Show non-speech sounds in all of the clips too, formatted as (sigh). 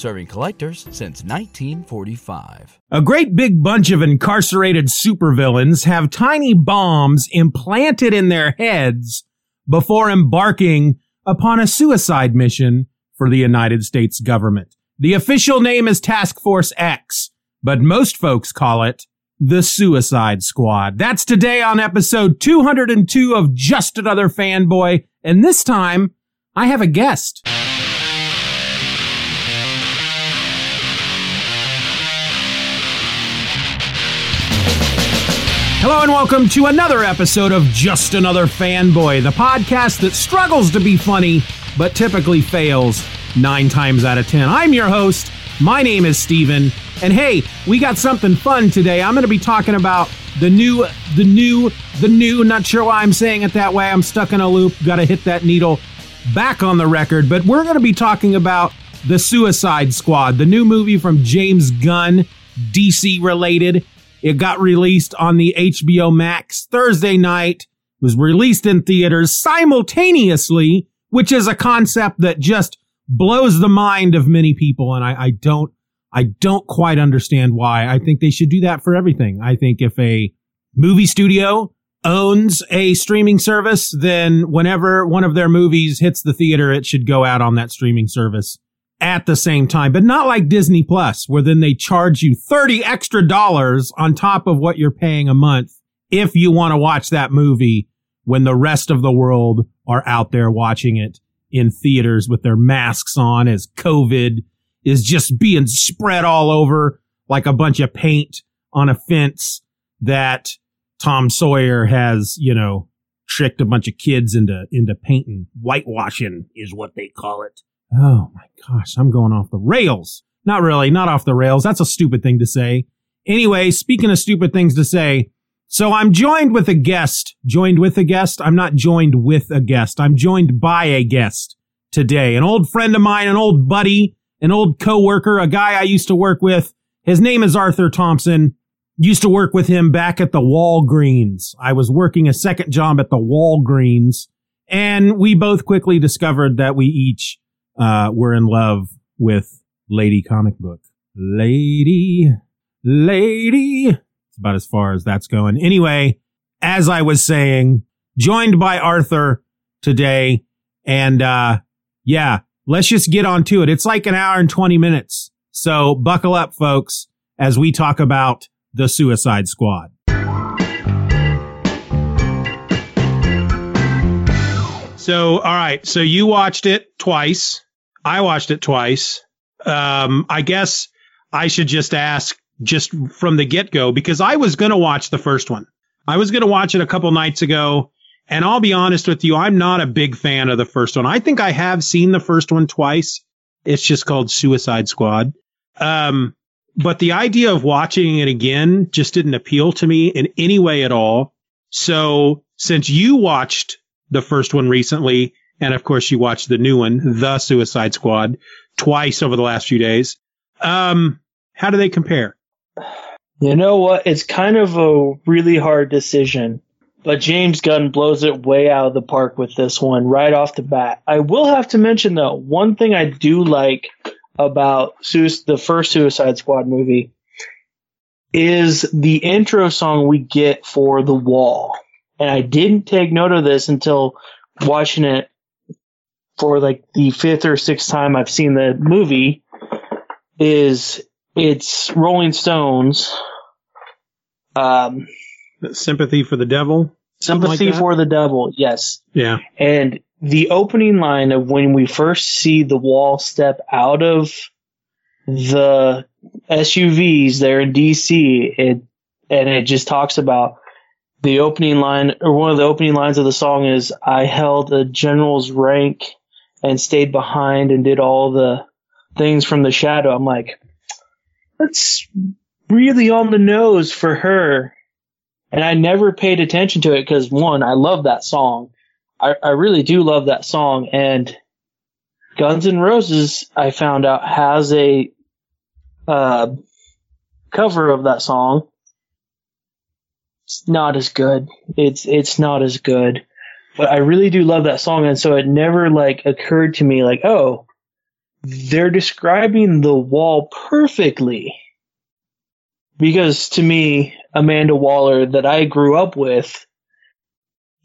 serving collectors since 1945. A great big bunch of incarcerated supervillains have tiny bombs implanted in their heads before embarking upon a suicide mission for the United States government. The official name is Task Force X, but most folks call it the Suicide Squad. That's today on episode 202 of Just Another Fanboy, and this time I have a guest. Hello and welcome to another episode of Just Another Fanboy, the podcast that struggles to be funny, but typically fails nine times out of ten. I'm your host. My name is Steven. And hey, we got something fun today. I'm going to be talking about the new, the new, the new, not sure why I'm saying it that way. I'm stuck in a loop. Got to hit that needle back on the record. But we're going to be talking about The Suicide Squad, the new movie from James Gunn, DC related. It got released on the HBO Max Thursday night, was released in theaters simultaneously, which is a concept that just blows the mind of many people. And I, I don't, I don't quite understand why. I think they should do that for everything. I think if a movie studio owns a streaming service, then whenever one of their movies hits the theater, it should go out on that streaming service at the same time, but not like Disney Plus, where then they charge you 30 extra dollars on top of what you're paying a month if you want to watch that movie when the rest of the world are out there watching it in theaters with their masks on as COVID is just being spread all over like a bunch of paint on a fence that Tom Sawyer has, you know, tricked a bunch of kids into, into painting. Whitewashing is what they call it. Oh my gosh, I'm going off the rails. Not really, not off the rails. That's a stupid thing to say. Anyway, speaking of stupid things to say, so I'm joined with a guest. Joined with a guest? I'm not joined with a guest. I'm joined by a guest today. An old friend of mine, an old buddy, an old coworker, a guy I used to work with. His name is Arthur Thompson. Used to work with him back at the Walgreens. I was working a second job at the Walgreens and we both quickly discovered that we each uh, we're in love with Lady Comic Book. Lady, Lady. It's about as far as that's going. Anyway, as I was saying, joined by Arthur today. And, uh, yeah, let's just get on to it. It's like an hour and 20 minutes. So buckle up, folks, as we talk about the Suicide Squad. So, all right. So you watched it twice. I watched it twice. Um, I guess I should just ask just from the get go because I was going to watch the first one. I was going to watch it a couple nights ago. And I'll be honest with you, I'm not a big fan of the first one. I think I have seen the first one twice. It's just called Suicide Squad. Um, but the idea of watching it again just didn't appeal to me in any way at all. So since you watched the first one recently, and of course, you watched the new one, The Suicide Squad, twice over the last few days. Um, how do they compare? You know what? It's kind of a really hard decision. but James Gunn blows it way out of the park with this one right off the bat. I will have to mention though, one thing I do like about the first Suicide Squad movie is the intro song we get for The Wall. And I didn't take note of this until watching it for like the fifth or sixth time I've seen the movie is it's Rolling Stones. Um, sympathy for the devil. Sympathy like for the devil. Yes. Yeah. And the opening line of when we first see the wall step out of the SUVs there in DC, it and it just talks about the opening line or one of the opening lines of the song is I held a general's rank and stayed behind and did all the things from the shadow. I'm like, that's really on the nose for her. And I never paid attention to it because one, I love that song. I, I really do love that song. And Guns N' Roses, I found out, has a uh, cover of that song. It's not as good. It's it's not as good. But I really do love that song, and so it never like occurred to me like, oh, they're describing the wall perfectly. Because to me, Amanda Waller that I grew up with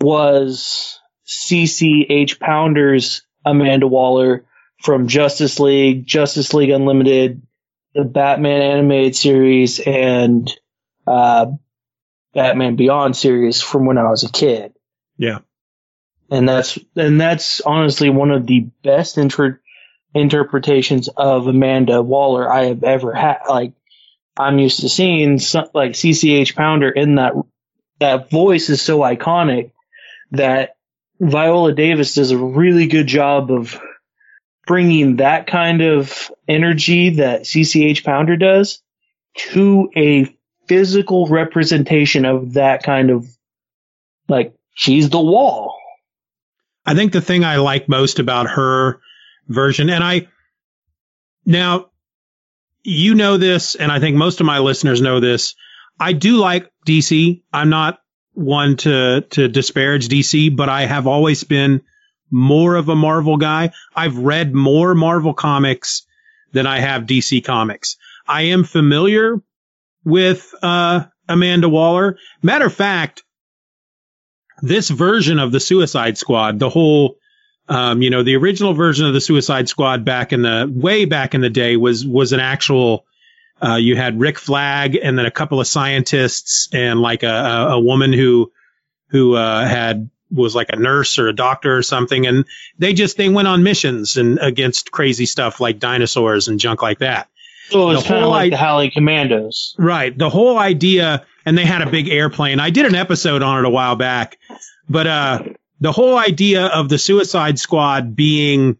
was CCH Pounder's Amanda Waller from Justice League, Justice League Unlimited, the Batman animated series, and uh, Batman Beyond series from when I was a kid. Yeah, and that's and that's honestly one of the best inter- interpretations of Amanda Waller I have ever had. Like I'm used to seeing some, like CCH Pounder in that that voice is so iconic that Viola Davis does a really good job of bringing that kind of energy that CCH Pounder does to a physical representation of that kind of like she's the wall. I think the thing I like most about her version, and I now you know this, and I think most of my listeners know this. I do like DC. I'm not one to to disparage DC, but I have always been more of a Marvel guy. I've read more Marvel comics than I have DC comics. I am familiar with uh, Amanda Waller. Matter of fact, this version of the Suicide Squad, the whole, um, you know, the original version of the Suicide Squad back in the way back in the day was was an actual uh, you had Rick Flag and then a couple of scientists and like a, a, a woman who who uh, had was like a nurse or a doctor or something, and they just they went on missions and against crazy stuff like dinosaurs and junk like that. So it's kind of like I- the Howling Commandos, right? The whole idea, and they had a big airplane. I did an episode on it a while back, but uh, the whole idea of the Suicide Squad being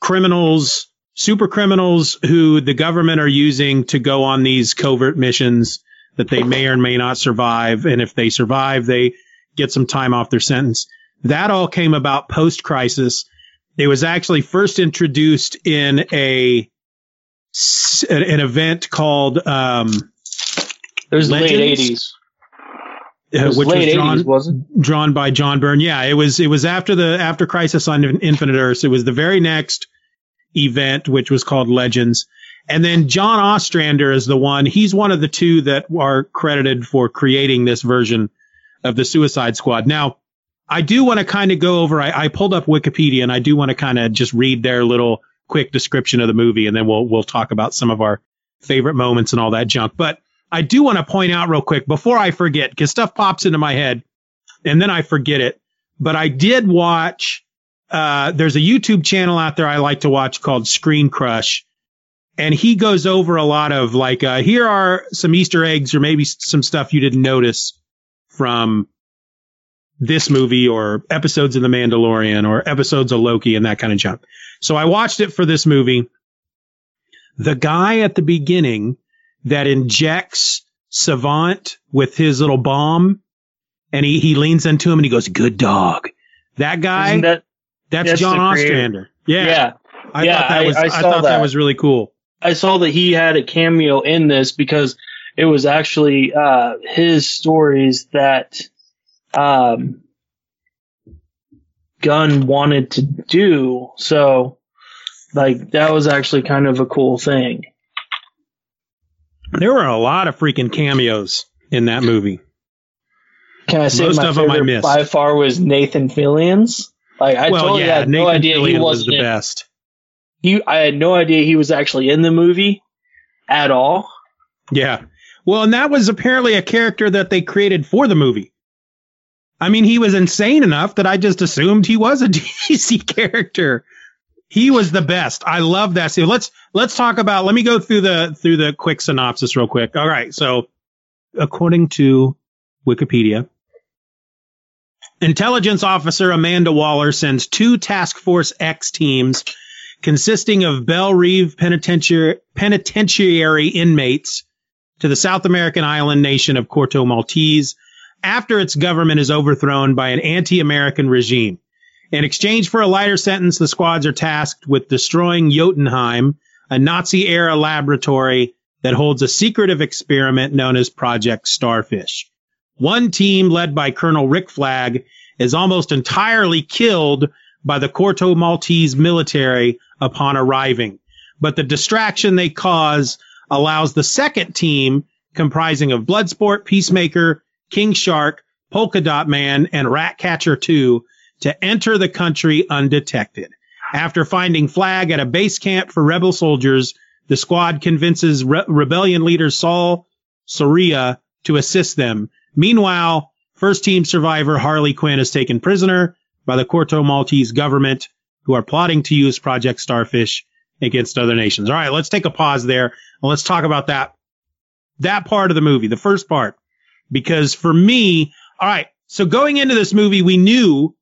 criminals super criminals who the government are using to go on these covert missions that they may or may not survive. And if they survive, they get some time off their sentence. That all came about post crisis. It was actually first introduced in a an event called um, it was Legends, the late eighties. Uh, which was drawn, 80s, drawn by John Byrne. Yeah, it was it was after the after Crisis on Infinite Earths. It was the very next event, which was called Legends. And then John Ostrander is the one, he's one of the two that are credited for creating this version of the Suicide Squad. Now, I do want to kind of go over, I, I, pulled up Wikipedia and I do want to kind of just read their little quick description of the movie and then we'll, we'll talk about some of our favorite moments and all that junk. But I do want to point out real quick before I forget, because stuff pops into my head and then I forget it. But I did watch uh, there's a YouTube channel out there I like to watch called Screen Crush. And he goes over a lot of like, uh, here are some Easter eggs or maybe some stuff you didn't notice from this movie or episodes of The Mandalorian or episodes of Loki and that kind of junk. So I watched it for this movie. The guy at the beginning that injects Savant with his little bomb and he, he leans into him and he goes, good dog. That guy. That, that's, That's John Ostrander. Yeah. Yeah. I yeah, thought that was I, I, I thought that. that. was really cool. I saw that he had a cameo in this because it was actually uh, his stories that um, Gunn wanted to do. So, like, that was actually kind of a cool thing. There were a lot of freaking cameos in that movie. Can I say Most my of 'em I favorite missed. by far was Nathan Fillions? Like, I well, totally yeah, had Nathan no idea he Fillion was wasn't. the in- best. he, I had no idea he was actually in the movie at all. Yeah. Well, and that was apparently a character that they created for the movie. I mean, he was insane enough that I just assumed he was a (laughs) DC character. He was the best. I love that. So let's let's talk about. Let me go through the through the quick synopsis real quick. All right. So, according to Wikipedia, intelligence officer Amanda Waller sends two Task Force X teams consisting of Belle Reve penitentiary, penitentiary inmates to the South American island nation of Corto Maltese after its government is overthrown by an anti-American regime. In exchange for a lighter sentence, the squads are tasked with destroying Jotunheim, a Nazi-era laboratory that holds a secretive experiment known as Project Starfish. One team, led by Colonel Rick Flag, is almost entirely killed by the Corto Maltese military upon arriving. But the distraction they cause allows the second team, comprising of Bloodsport, Peacemaker, King Shark, Polka Dot Man, and Ratcatcher 2, to enter the country undetected. After finding Flag at a base camp for rebel soldiers, the squad convinces re- rebellion leader Sol Soria to assist them. Meanwhile, first team survivor Harley Quinn is taken prisoner by the Corto Maltese government, who are plotting to use Project Starfish against other nations. All right, let's take a pause there and let's talk about that that part of the movie, the first part, because for me, all right. So going into this movie, we knew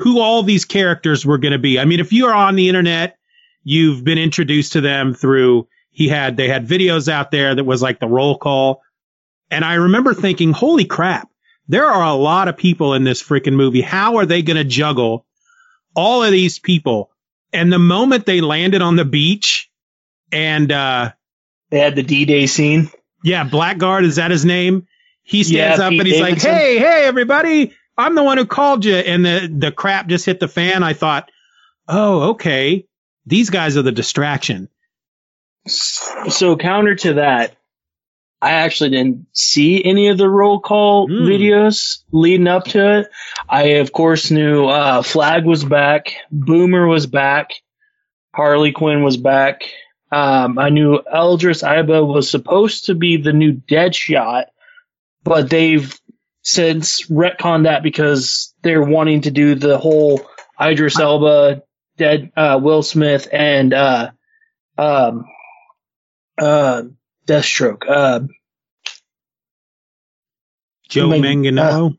who all these characters were going to be. I mean, if you are on the internet, you've been introduced to them through he had they had videos out there that was like the roll call, and I remember thinking, holy crap, there are a lot of people in this freaking movie. How are they going to juggle all of these people? And the moment they landed on the beach, and uh, They had the D-Day scene. yeah, Blackguard is that his name? He stands Yeah, up Pete and he's Davidson. like, "Hey, hey, everybody! I'm the one who called you." And the the crap just hit the fan. I thought, "Oh, okay, these guys are the distraction." So counter to that, I actually didn't see any of the roll call Hmm. videos leading up to it. I of course knew uh, Flag was back, Boomer was back, Harley Quinn was back. Um, I knew Idris Elba was supposed to be the new Deadshot, but they've since retcon that because they're wanting to do the whole Idris Elba, Dead uh, Will Smith, and uh, um, uh, Deathstroke, uh, Joe Mang- Manganiello.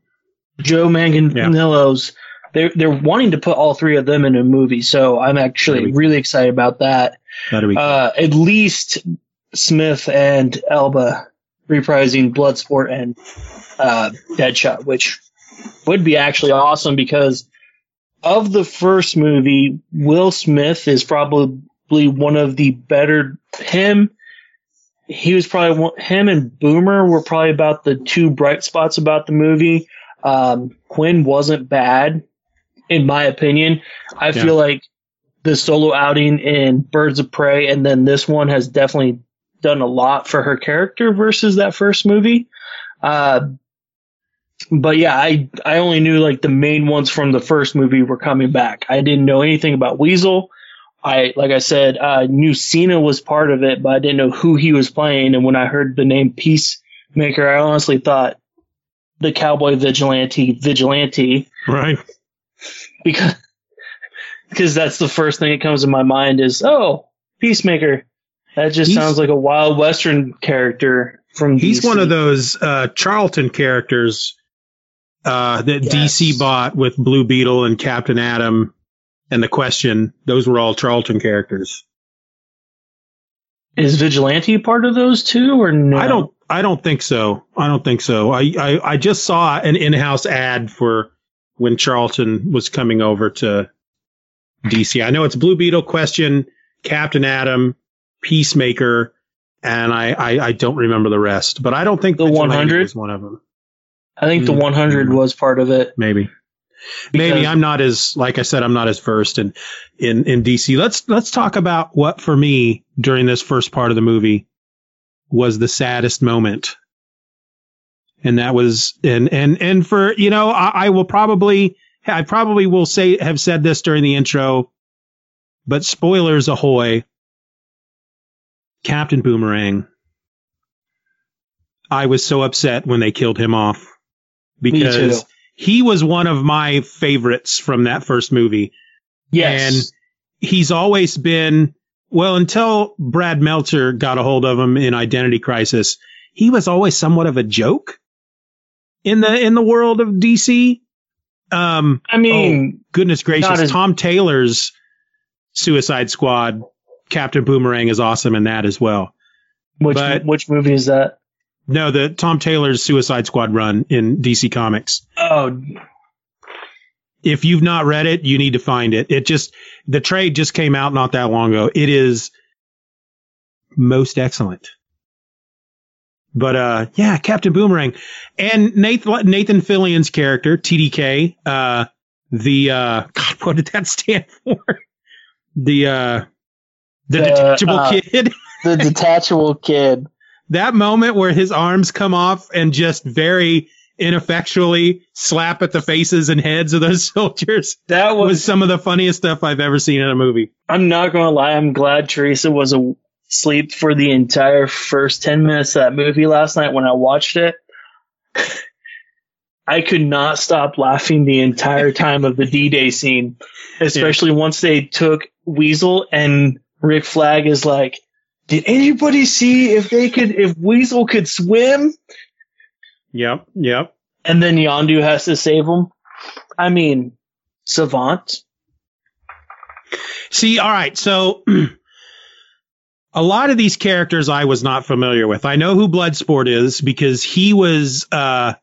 Joe Manganiello's. They're they're wanting to put all three of them in a movie, so I'm actually go. really excited about that. Be Uh, at least Smith and Elba reprising Bloodsport and uh, Deadshot, which would be actually awesome because of the first movie, Will Smith is probably one of the better. Him, he was probably one, him and Boomer were probably about the two bright spots about the movie. Um, Quinn wasn't bad, in my opinion. I Yeah. feel like the solo outing in Birds of Prey and then this one has definitely done a lot for her character versus that first movie. Uh, but yeah, I I only knew like the main ones from the first movie were coming back. I didn't know anything about Weasel. I like I said, uh, knew Cena was part of it, but I didn't know who he was playing. And when I heard the name Peacemaker, I honestly thought the cowboy vigilante vigilante right. because (laughs) because that's the first thing that comes to my mind is oh Peacemaker. That just He's- sounds like a wild western character from. He's DC. one of those uh, Charlton characters uh, that Yes. DC bought with Blue Beetle and Captain Atom and the Question. Those were all Charlton characters. Is vigilante part of those two or no? I don't. I don't think so. I don't think so. I, I, I just saw an in-house ad for when Charlton was coming over to DC. I know it's Blue Beetle, Question, Captain Atom, Peacemaker, and I, I, I don't remember the rest. But I don't think The 100? was one of them. I think the Mm. 100 was part of it. Maybe. Maybe I'm not as like I said I'm not as versed in in in DC. Let's let's talk about what for me during this first part of the movie was the saddest moment. And that was and and and for you know I, I will probably I probably will say have said this during the intro, but spoilers ahoy. Captain Boomerang. I was so upset when they killed him off because he was one of my favorites from that first movie. Yes. And he's always been, well, until Brad Meltzer got a hold of him in Identity Crisis, he was always somewhat of a joke in the, in the world of DC. Um, I mean, goodness gracious, as- Tom Taylor's Suicide Squad, Captain Boomerang is awesome in that as well. which but- which movie is that? No, the Tom Taylor's Suicide Squad run in DC Comics. Oh, if you've not read it, you need to find it. It just the trade just came out not that long ago. It is most excellent. But uh yeah, Captain Boomerang and Nathan Nathan Fillion's character, TDK, uh the uh (laughs) God, what did that stand for? The uh the, The, detachable uh, kid. (laughs) the detachable kid. that moment where his arms come off and just very ineffectually slap at the faces and heads of those (laughs) soldiers That was was. some of the funniest stuff I've ever seen in a movie. I'm not gonna lie. I'm glad Teresa was asleep for the entire first ten minutes of that movie last night when I watched it. (laughs) I could not stop laughing the entire time of the D-Day scene, especially once they took Weasel and Rick Flag is like, "Did anybody see if they could if Weasel could swim?" Yep, yep. And then Yondu has to save him. I mean, savant. See, all right, so (clears throat) a lot of these characters I was not familiar with. I know who Bloodsport is because he was uh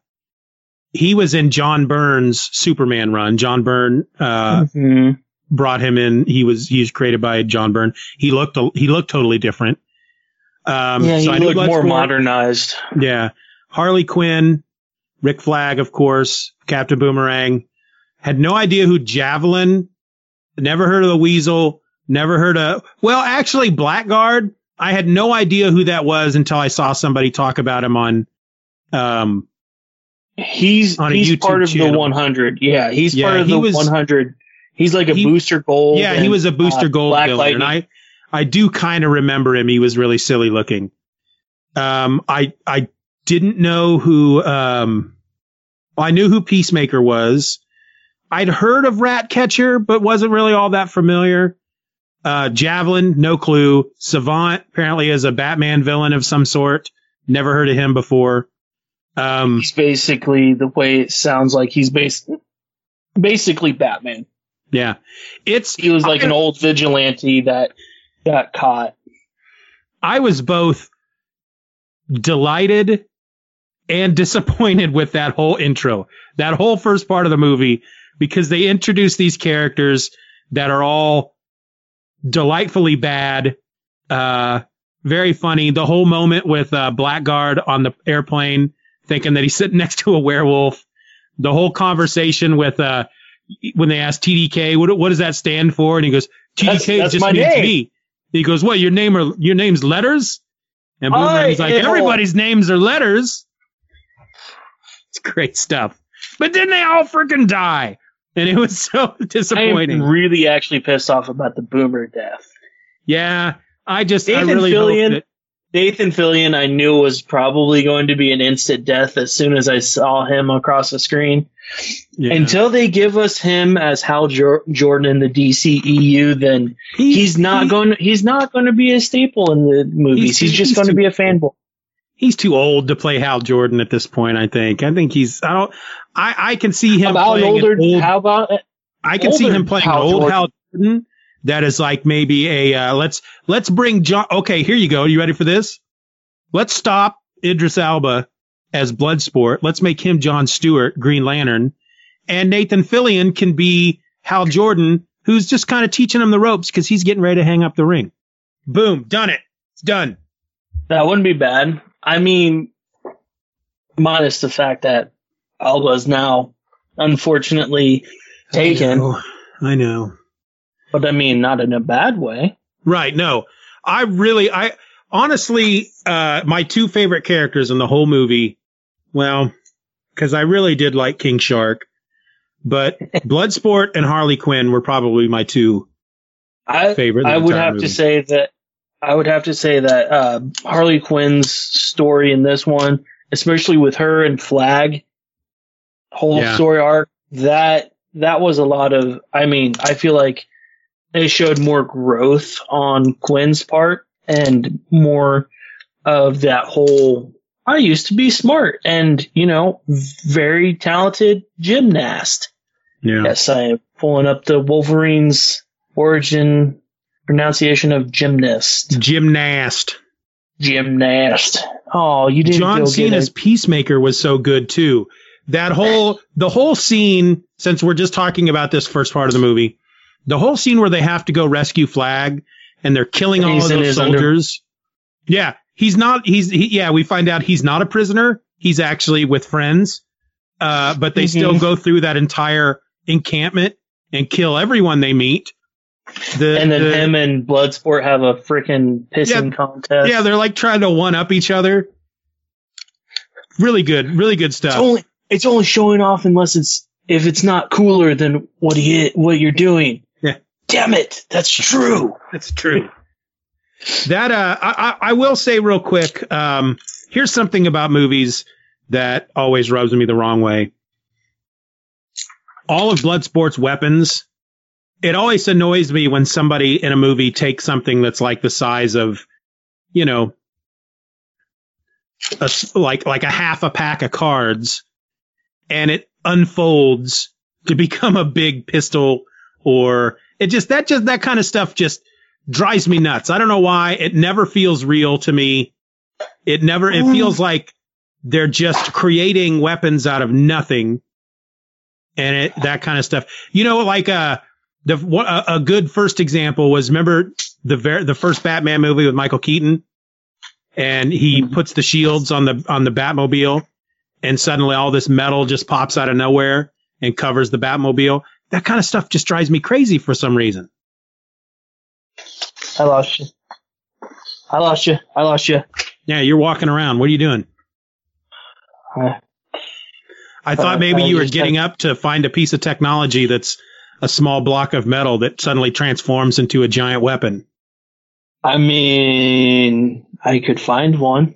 he was in John Byrne's Superman run. John Byrne uh Mhm. Brought him in. He was he was created by John Byrne. He looked he looked totally different. Um, yeah, he so looked more modernized. Yeah. Harley Quinn, Rick Flag, of course, Captain Boomerang. Had no idea who Javelin, never heard of the Weasel, never heard of, well, actually, Blackguard. I had no idea who that was until I saw somebody talk about him on, um, He's On he's YouTube part of the 100. Yeah, he's Yeah, part of he the was- 100. He's like a he- booster gold. yeah, he was a booster uh, gold Black villain, and I, I do kind of remember him. He was really silly looking. Um, I, I didn't know who, um, I knew who Peacemaker was. I'd heard of Ratcatcher, but wasn't really all that familiar. Uh, Javelin, no clue. Savant apparently is a Batman villain of some sort. Never heard of him before. Um, He's basically the way it sounds like he's based, basically Batman. Yeah, it's He was like I- an old vigilante that got caught. I was both delighted and (laughs) disappointed with that whole intro, that whole first part of the movie, because they introduced these characters that are all delightfully bad, uh, very funny. The whole moment with uh, Blackguard on the airplane, thinking that he's sitting (laughs) next to a werewolf. The whole conversation with uh, when they asked TDK, what what does that stand for? And he goes, TDK That's- that's just my means name. me. He goes, what? Your name are your name's letters? And Boomerang's I like, am- everybody's names are letters. It's great stuff. But then they all freaking die. And it was (laughs) so I disappointing. am really actually pissed off about the Boomer death. yeah. I just, Nathan I really Fillion- hope that, Nathan Fillion, I knew was probably going to be an instant death as soon as I saw him across the screen. Yeah. Until they give us him as Hal Jor- Jordan in the DCEU, then He- he's not he- going. He's not going to be a staple in the movies. He's- He's, just going to be a fanboy. he's too old to play Hal Jordan at this point. I think. I think he's. I don't. I I can see him about playing older? old. how about I can see him playing Hal old Jordan? Hal Jordan. That is like maybe a uh, let's let's bring John. Okay, here you go. Are You ready for this? Let's stop Idris Elba as Bloodsport. Let's make him John Stewart, Green Lantern, and Nathan Fillion can be Hal Jordan, who's just kind of teaching him the ropes because he's getting ready to hang up the ring. Boom, done it. It's done. that? Wouldn't be bad. I mean, minus the fact that Elba's now unfortunately taken. I know. I know. But I mean, not in a bad way. Right. No, I really, I honestly, uh, my two favorite characters in the whole movie, well, because I really did like King Shark, but (laughs) Bloodsport and Harley Quinn were probably my two I, favorite. I would have movie. to say that I would have to say that uh, Harley Quinn's story in this one, especially with her and Flag, whole yeah. story arc, that that was a lot of. I mean, I feel like they showed more growth on Quinn's part and more of that whole. I used to be smart and you know very talented gymnast. Yeah. Yes, I am pulling up the Wolverine's origin pronunciation of gymnast. Gymnast. Gymnast. Oh, you didn't. John Cena's Peacemaker was so good too. That whole the whole scene. Since we're just talking about this first part of the movie, the whole scene where they have to go rescue Flag and they're killing all of those soldiers. Under- yeah, he's not. He's he, yeah. We find out he's not a prisoner. He's actually with friends. Uh, but they mm-hmm. still go through that entire encampment and kill everyone they meet. The, and then the, him and Bloodsport have a freaking pissing yeah, contest. Yeah, they're like trying to one up each other. Really good, really good stuff. It's only, it's only showing off unless it's if it's not cooler than what he what you're doing. Yeah. Damn it, that's true. That's true. That uh, I, I will say real quick. Um, here's something about movies that always rubs me the wrong way. All of Bloodsport's weapons it always annoys me when somebody in a movie takes something that's like the size of, you know, a, like like a half a pack of cards, and it unfolds to (laughs) become a big pistol, or it just that just that kind of stuff just drives me nuts. I don't know why. It never feels real to me. It never. It feels like they're just creating weapons out of nothing, and it that kind of stuff. You know, like uh the a, a good first example was remember the ver- the first Batman movie with Michael Keaton, and he mm-hmm. puts the shields on the on the Batmobile, and suddenly all this metal just pops out of nowhere and covers the Batmobile. That kind of stuff just drives me crazy for some reason. I lost you. I lost you. I lost you. Yeah, you're walking around. What are you doing? Uh, I thought uh, maybe you were getting up to find a piece of technology that's a small block of metal that suddenly transforms into a giant weapon. I mean, I could find one.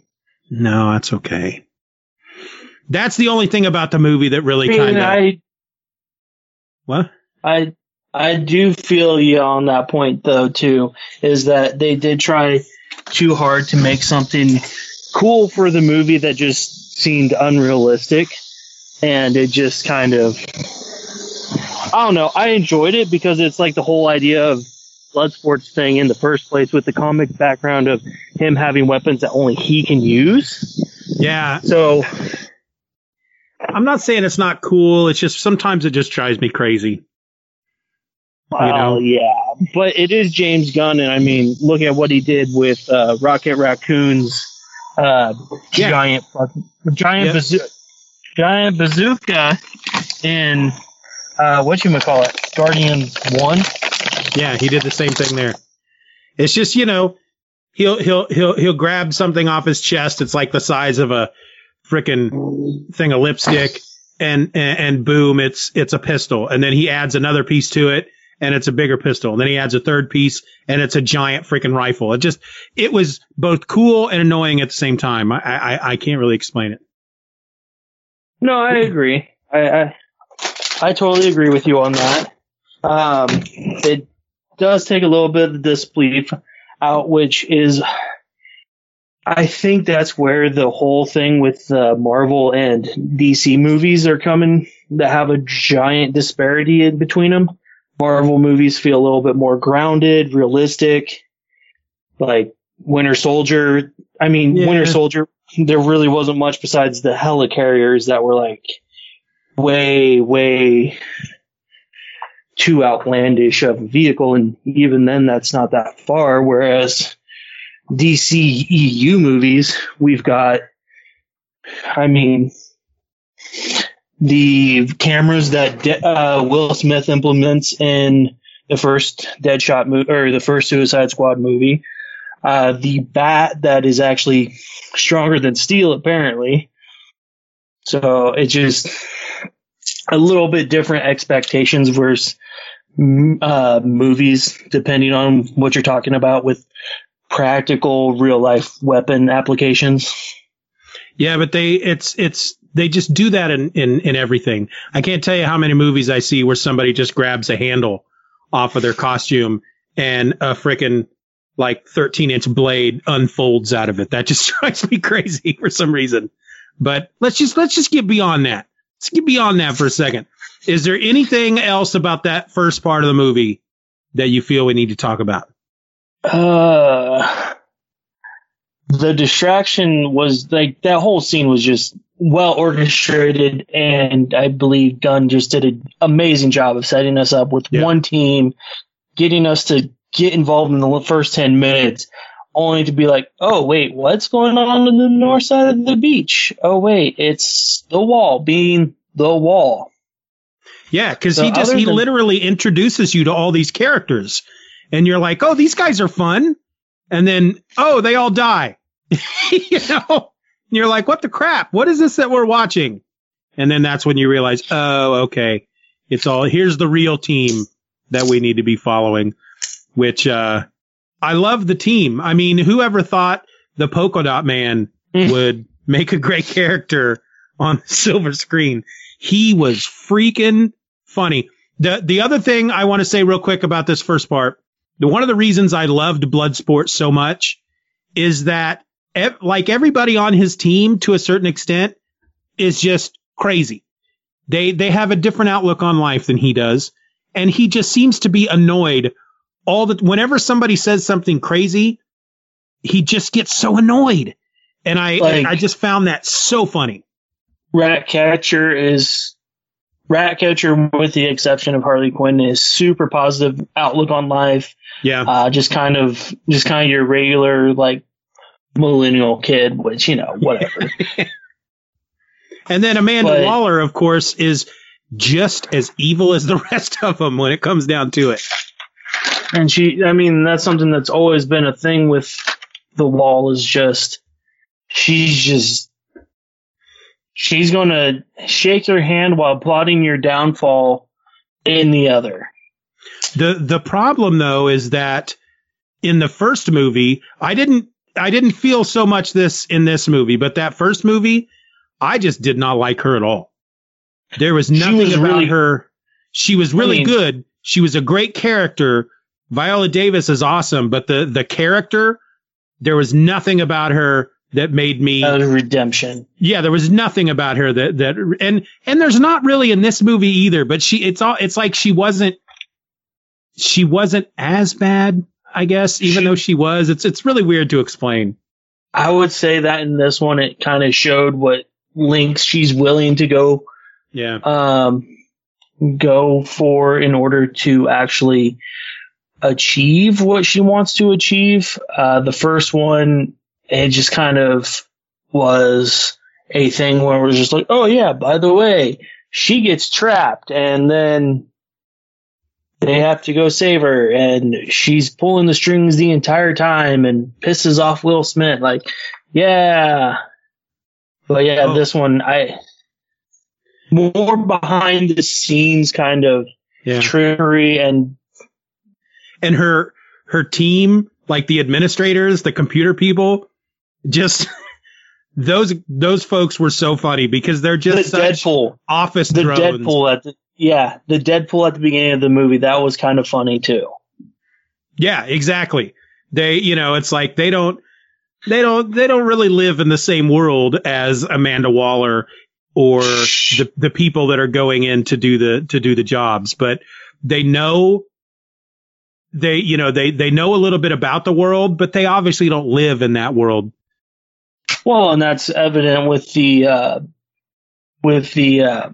No, that's okay. That's the only thing about the movie that really kind of. What? I I do feel you on that point though too. Is that they did try too hard to make something cool for the movie that just seemed unrealistic, and it just kind of I don't know. I enjoyed it because it's like the whole idea of Bloodsport's thing in the first place with the comic background of him having weapons that only he can use. Yeah. So I'm not saying it's not cool. It's just sometimes it just drives me crazy. Well, you know? yeah, but it is James Gunn, and I mean, look at what he did with uh, Rocket Raccoon's uh, yeah. giant, giant, yep. bazoo- giant bazooka in uh, what you call it, Guardians One. Yeah, he did the same thing there. It's just you know he'll he'll he'll he'll grab something off his chest. It's like the size of a freaking thing of lipstick, and, and and boom, it's it's a pistol. And then he adds another piece to it, and it's a bigger pistol. And then he adds a third piece, and it's a giant freaking rifle. It just it was both cool and annoying at the same time. I I, I can't really explain it. No, I agree. I, I I totally agree with you on that. Um, it does take a little bit of disbelief out, which is, I think that's where the whole thing with uh, Marvel and DC movies are coming that have a giant disparity in between them. Marvel movies feel a little bit more grounded, realistic. Like Winter Soldier, I mean, yeah. Winter Soldier, there really wasn't much besides the helicarriers that were like way, way too outlandish of a vehicle, and even then, that's not that far. Whereas DC EU movies, we've got, I mean, the cameras that De- uh, Will Smith implements in the first Deadshot movie or the first Suicide Squad movie, uh, the bat that is actually stronger than steel apparently. So it's just a little bit different expectations versus uh, movies, depending on what you're talking about with practical real life weapon applications. Yeah, but they it's it's they just do that in, in in everything. I can't tell you how many movies I see where somebody just grabs a handle off of their costume and a freaking like 13 inch blade unfolds out of it. That just (laughs) drives me crazy for some reason. But let's just let's just get beyond that. Let's get beyond that for a second. Is there anything else about that first part of the movie that you feel we need to talk about? Uh, the distraction was like that whole scene was just well orchestrated, and I believe Gunn just did an amazing job of setting us up with Yeah. one team, getting us to get involved in the first ten minutes, only to be like, oh wait, what's going on on the north side of the beach? Oh wait, it's the wall being the wall. Yeah, because So he just he than- literally introduces you to all these characters, and you're like, oh, these guys are fun, and then oh, they all die. (laughs) you know, and you're like, what the crap? What is this that we're watching? And then that's when you realize, oh, okay, it's all here's the real team that we need to be following. Which uh, I love the team. I mean, whoever thought the polka dot man Mm. would make a great character on the silver screen? He was freaking funny. The the other thing I want to say real quick about this first part, the one of the reasons I loved Bloodsport so much is that ev- like everybody on his team to a certain extent is just crazy. They they have a different outlook on life than he does, and he just seems to be annoyed all the whenever somebody says something crazy, he just gets so annoyed. And I Like- I just found that so funny. Ratcatcher is Ratcatcher, with the exception of Harley Quinn, is super positive outlook on life. Yeah. Uh, just kind of, just kind of your regular like millennial kid, which you know, (laughs) whatever. And then Amanda But- Waller, of course, is just as evil as the (laughs) rest of them when it comes down to it. and she, I mean, that's something that's always been a thing with the wall is just she's just she's gonna shake her hand while plotting your downfall in the other. The the problem though is that in the first movie, I didn't I didn't feel so much this in this movie, but that first movie, I just did not like her at all. There was nothing was about really- her. She was really mean- good. She was a great character. Viola Davis is awesome, but the the character, there was nothing about her that made me redemption. yeah, there was nothing about her that that and and there's not really in this movie either, but she it's all it's like she wasn't she wasn't as bad, I guess, even though she was. It's it's really weird to explain. I would say that in this one, it kind of showed what links she's willing to go Yeah. um, go for in order to actually achieve what she wants to achieve. Uh, the first one, it just kind of was a thing where it was just like, oh yeah, by the way, she gets trapped and then they have to go save her and she's pulling the strings the entire time and pisses off Will Smith. Like, yeah. But yeah, Oh. this one, I, more behind the scenes kind of Yeah. trickery and And her her team, like the administrators, the computer people, just (laughs) those those folks were so funny because they're the just such Deadpool, office the drones. Deadpool at the yeah, the Deadpool at the beginning of the movie that was kind of funny too. Yeah, exactly. They, you know, it's like they don't, they don't, they don't really live in the same world as Amanda Waller or the the people that are going in to do the to do the jobs, but they know they, you know, they they know a little bit about the world, but they obviously don't live in that world. Well, and that's evident with the uh, with the uh,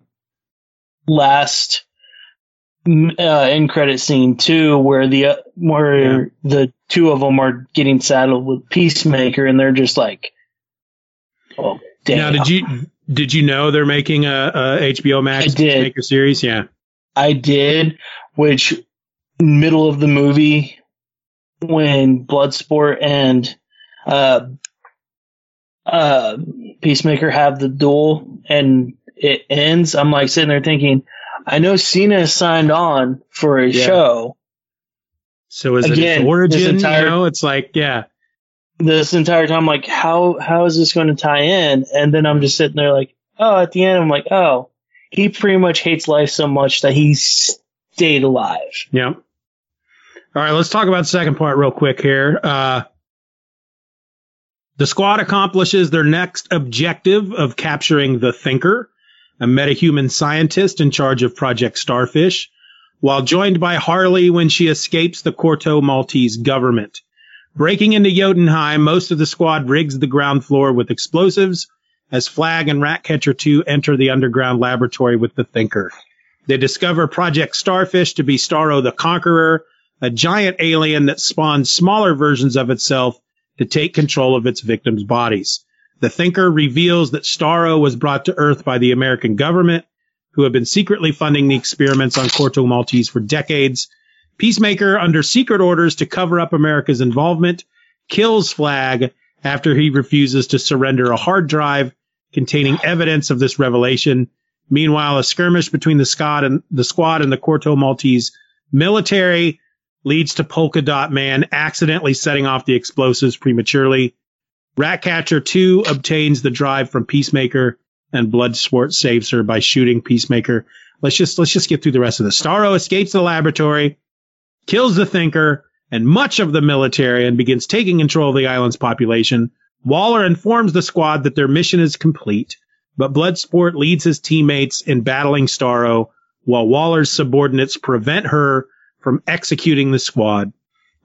last mm, uh, end credit scene too, where the uh, where the two of them are getting saddled with Peacemaker, and they're just like, "Oh, damn!" Now, did you Did you know they're making a, a HBO Max I did. Peacemaker series? Yeah. I did, which middle of the movie when Bloodsport and uh, uh, Peacemaker have the duel and it ends, I'm like sitting there thinking, I know Cena signed on for a Yeah. show. So is it Again, its origin? this entire- you know, it's like yeah. This entire time, like, how how is this going to tie in? And then I'm just sitting there like, oh, at the end, I'm like, oh, he pretty much hates life so much that he stayed alive. Yeah. All right, let's talk about the second part real quick here. Uh, the squad accomplishes their next objective of capturing the Thinker, a metahuman scientist in charge of Project Starfish, while joined by Harley when she escapes the Corto Maltese government. Breaking into Jotunheim, most of the squad rigs the ground floor with explosives as Flag and Ratcatcher 2 enter the underground laboratory with the Thinker. They discover Project Starfish to be Starro the Conqueror, a giant alien that spawns smaller versions of itself to take control of its victims' bodies. The Thinker reveals that Starro was brought to Earth by the American government, who have been secretly funding the experiments on Corto Maltese for decades. Peacemaker, under secret orders to cover up America's involvement, kills Flag after he refuses to surrender a hard drive containing evidence of this revelation. Meanwhile, a skirmish between the squad and the squad and the Corto Maltese military leads to Polka Dot Man accidentally setting off the explosives prematurely. Ratcatcher 2 obtains the drive from Peacemaker and Bloodsport saves her by shooting Peacemaker. Let's just let's just get through the rest of this. Starro escapes the laboratory, kills the Thinker and much of the military and begins taking control of the island's population. Waller informs the squad that their mission is complete, but Bloodsport leads his teammates in battling Starro while Waller's subordinates prevent her from executing the squad.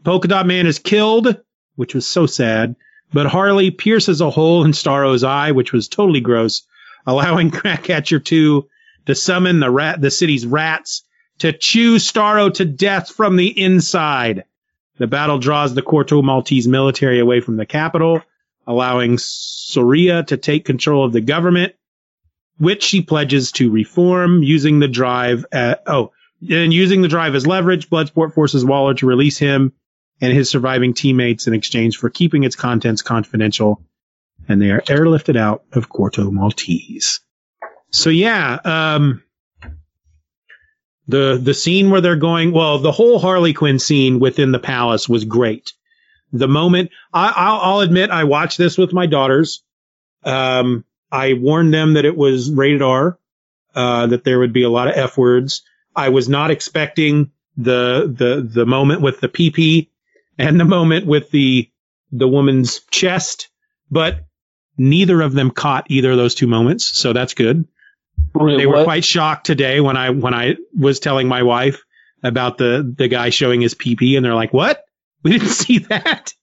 Polka Dot Man is killed, which was so sad, but Harley pierces a hole in Starro's eye, which was totally gross, allowing (laughs) Ratcatcher 2 to summon the rat, the city's rats to chew Starro to death from the inside. The battle draws the Corto Maltese military away from the capital, allowing Soria to take control of the government, which she pledges to reform using the drive. At, oh, and using the drive as leverage, Bloodsport forces Waller to release him and his surviving teammates in exchange for keeping its contents confidential, and they are airlifted out of Corto Maltese. So yeah, um, the the scene where they're going, well, the whole Harley Quinn scene within the palace was great. The moment I, I'll, I'll admit, I watched this with my daughters. Um, I warned them that it was rated R, uh, that there would be a lot of f words. I was not expecting the the the moment with the PP and the moment with the the woman's chest, but neither of them caught either of those two moments, so that's good. They were What? quite shocked today when I when I was telling my wife about the the guy showing his PP, and they're like, "What? We didn't (laughs) see that."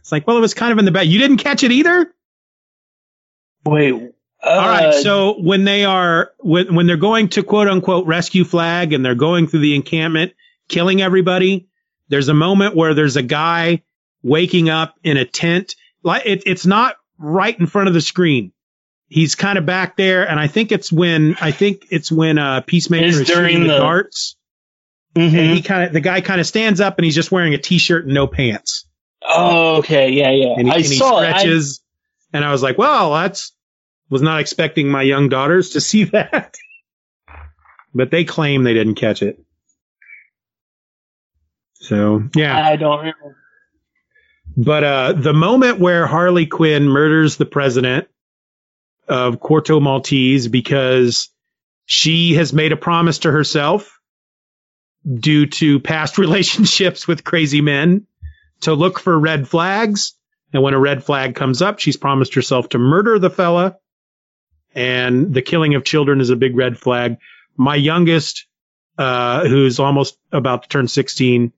It's like, well, it was kind of in the back. You didn't catch it either. Wait. Uh, All right. So when they are when when they're going to quote unquote rescue flag and they're going through the encampment, killing everybody, there's a moment where there's a guy waking up in a tent. Like it, it's not right in front of the screen. He's kind of back there, and I think it's when I think it's when uh, Peacemaker It's is during shooting the the- darts, mhm. and he kind of the guy kind of stands up and he's just wearing a t-shirt and no pants, oh, okay. Yeah, yeah. and he, I and he it. I- stretches, and I was like, well, that's was not expecting my young daughters to see (laughs) that. but they claim they didn't catch it. So, yeah. I don't remember. But uh, the moment where Harley Quinn murders the president of Corto Maltese because she has made a promise to herself due to past (laughs) relationships with crazy men to look for red flags. And when a red flag comes up, she's promised herself to murder the fella. And the killing of children is a big red flag. My youngest, uh, who's almost about to turn 16,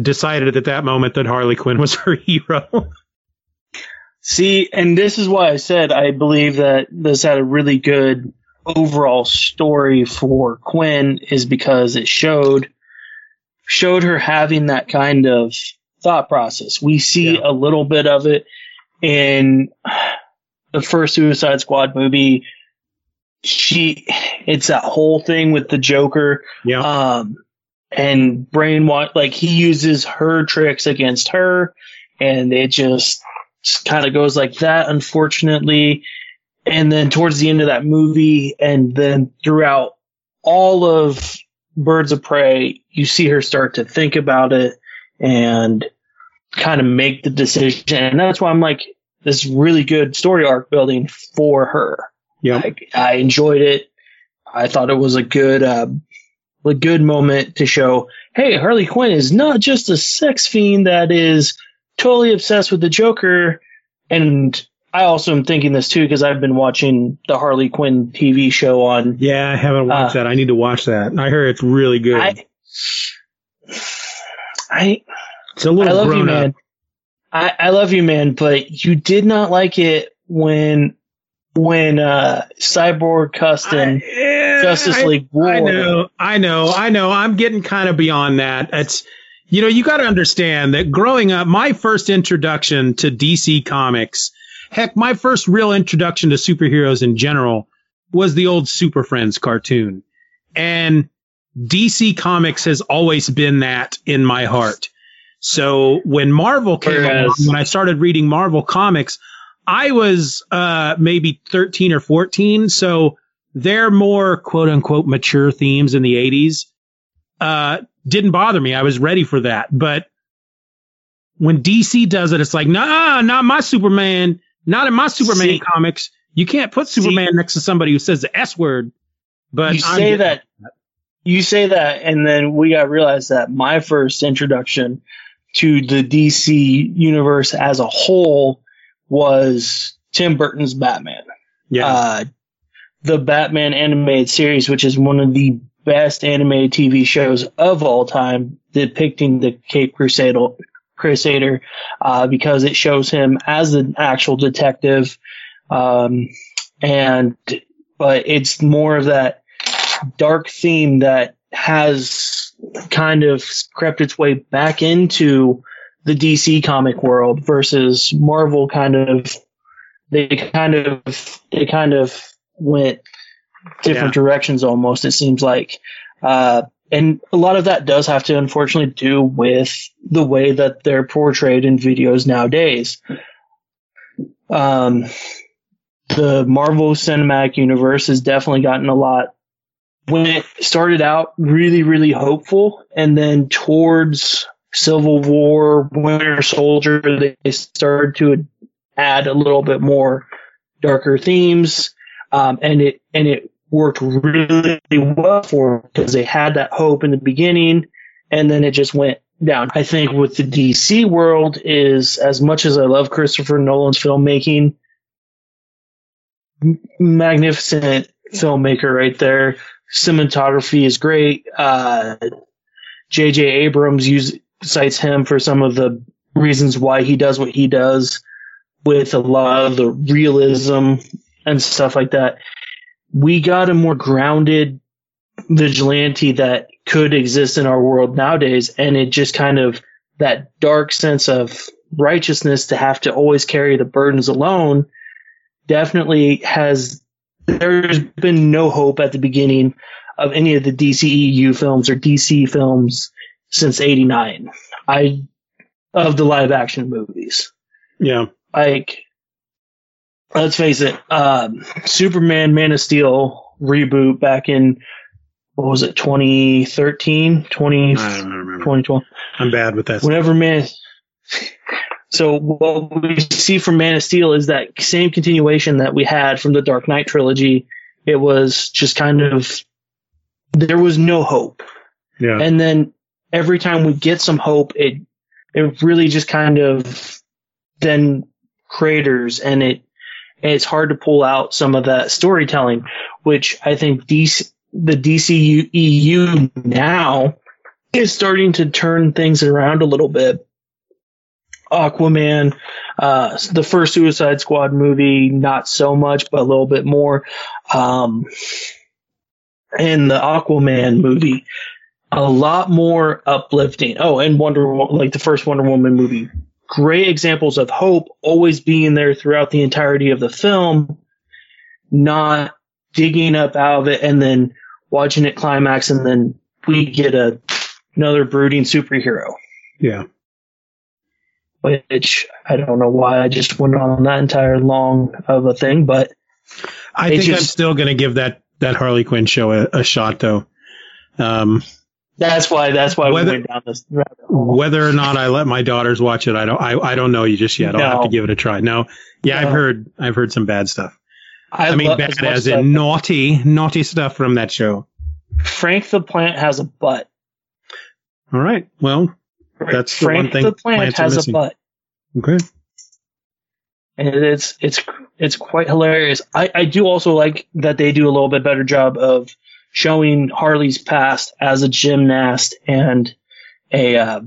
decided at that moment that Harley Quinn was her (laughs) hero. See, and this is why I said I believe that this had a really good overall story for Quinn is because it showed showed her having that kind of thought process. We see Yeah. a little bit of it in the first Suicide Squad movie, she it's that whole thing with the Joker. Yeah. Um, and brainwash like he uses her tricks against her, and it just kind of goes like that. Unfortunately, and then towards the end of that movie, and then throughout all of Birds of Prey, you see her start to think about it and kind of make the decision. And that's why I'm like, this really good story arc building for her. Yeah. I, I enjoyed it. I thought it was a good, uh, a good moment to show, hey, Harley Quinn is not just a sex fiend that is totally obsessed with the Joker. And I also am thinking this too because I've been watching the Harley Quinn TV show on. Yeah, I haven't watched Uh, that. I need to watch that. I heard it's really good. I, I, it's a little I love you, grown man. I, I love you, man, but you did not like it when when uh Cyborg cussed in I- Justice I- League War. I know, I know, I know. I'm getting kind of beyond that. It's, you know, you got to understand that growing up, my first introduction to DC Comics, heck, my first real introduction to superheroes in general was the old Super Friends cartoon. And DC Comics has always been that in my heart. So when Marvel came Whereas- along, when I started reading Marvel comics, I was uh, maybe 13 or 14. So their more quote unquote mature themes in the 80s uh, didn't bother me. I was ready for that. But when DC does it, it's like, nah, not my Superman. Not in my Superman See- comics. You can't put See- Superman next to somebody who says the S word. But you say getting- that you say that and then we got to realize that my first introduction to the DC universe as a whole was Tim Burton's Batman. yeah, Uh, the Batman animated series, which is one of the best animated TV shows of all time, depicting the Cape Crusader, Crusader, uh, because it shows him as an actual detective. Um, and, but it's more of that dark theme that has kind of crept its way back into the DC comic world versus Marvel kind of they kind of they kind of went different Yeah. directions almost it seems like uh, and a lot of that does have to unfortunately do with the way that they're portrayed in videos nowadays um, the Marvel Cinematic Universe has definitely gotten a lot when it started out really really hopeful and then towards Civil War Winter Soldier they started to add a little bit more darker themes um, and it and it worked really well for them because they had that hope in the beginning and then it just went down. I think with the DC world is as much as I love Christopher Nolan's filmmaking, magnificent filmmaker right there. Cinematography is great. Uh, J.J. Abrams use, cites him for some of the reasons why he does what he does with a lot of the realism and stuff like that. We got a more grounded vigilante that could exist in our world nowadays, and it just kind of that dark sense of righteousness to have to always carry the burdens alone definitely has there's been no hope at the beginning of any of the DCEU films or DC films since 89. I of the live action movies. Yeah, like let's face it um superman man of steel reboot back in what was it 2013 20, I don't remember. 2012 I'm bad with that. whenever man so what we see from man of steel is that same continuation that we had from the dark knight trilogy. It was just kind of there was no hope. Yeah, and then every time we get some hope, it it really just kind of then craters, and it and it's hard to pull out some of that storytelling, which I think DC, the DCU EU now is starting to turn things around a little bit. Aquaman, uh, the first Suicide Squad movie, not so much, but a little bit more. Um, and the Aquaman movie, a lot more uplifting. Oh, and Wonder Woman, like the first Wonder Woman movie, great examples of hope always being there throughout the entirety of the film, not digging up out of it and then watching it climax and then we get a another brooding superhero. Yeah. Which I don't know why I just went on that entire long of a thing, but I think just, I'm still going to give that that Harley Quinn show a, a shot though. Um, that's why. That's why whether, we went down this. Whether or not I let my daughters watch it, I don't. I, I don't know you just yet. I'll have to give it a try. No, yeah, no. I've heard. I've heard some bad stuff. I, I mean, bad as, as in naughty, naughty stuff from that show. Frank the Plant has a butt. All right. Well, that's Frank the one thing. the Plant has a butt. Okay. And it's it's it's quite hilarious. I, I do also like that they do a little bit better job of showing Harley's past as a gymnast and a uh,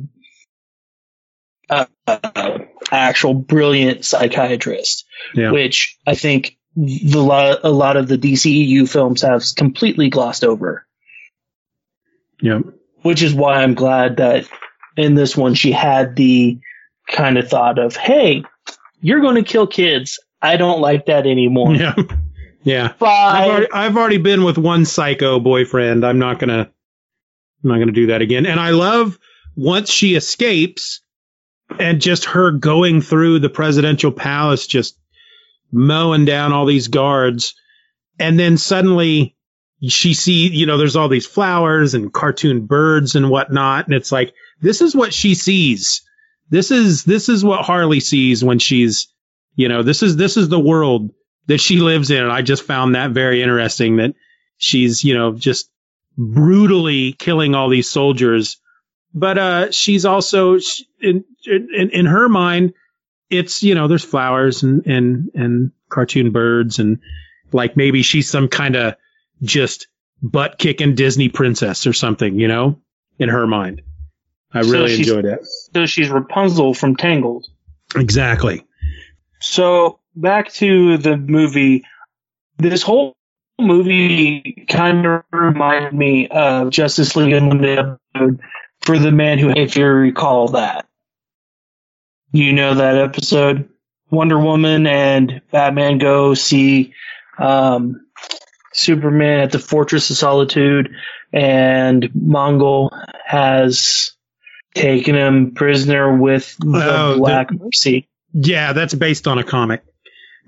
actual brilliant psychiatrist, yeah. which I think the lot, a lot of the DCEU films have completely glossed over. Yeah. Which is why I'm glad that in this one she had the kind of thought of, hey, you're going to kill kids. I don't like that anymore. Yeah. (laughs) Yeah. Bye. I've already, I've already been with one psycho boyfriend. I'm not going to, I'm not to do that again. And I love once she escapes and just her going through the presidential palace, just mowing down all these guards. And then suddenly she see, you know, there's all these flowers and cartoon birds and whatnot. And it's like, this is what she sees. This is, this is what Harley sees when she's, you know, this is, this is the world that she lives in. And I just found that very interesting that she's, you know, just brutally killing all these soldiers. But, uh, she's also in, in, in her mind, it's, you know, there's flowers and, and, and cartoon birds and like maybe she's some kind of just butt kicking Disney princess or something, you know, in her mind. I so really enjoyed it. So she's Rapunzel from Tangled. Exactly. So back to the movie. This whole movie kind of reminded me of Justice League Unlimited for the man who, if you recall that. You know that episode? Wonder Woman and Batman go see um, Superman at the Fortress of Solitude, and Mongul has taken him prisoner with the oh, Black the, Mercy. Yeah, that's based on a comic.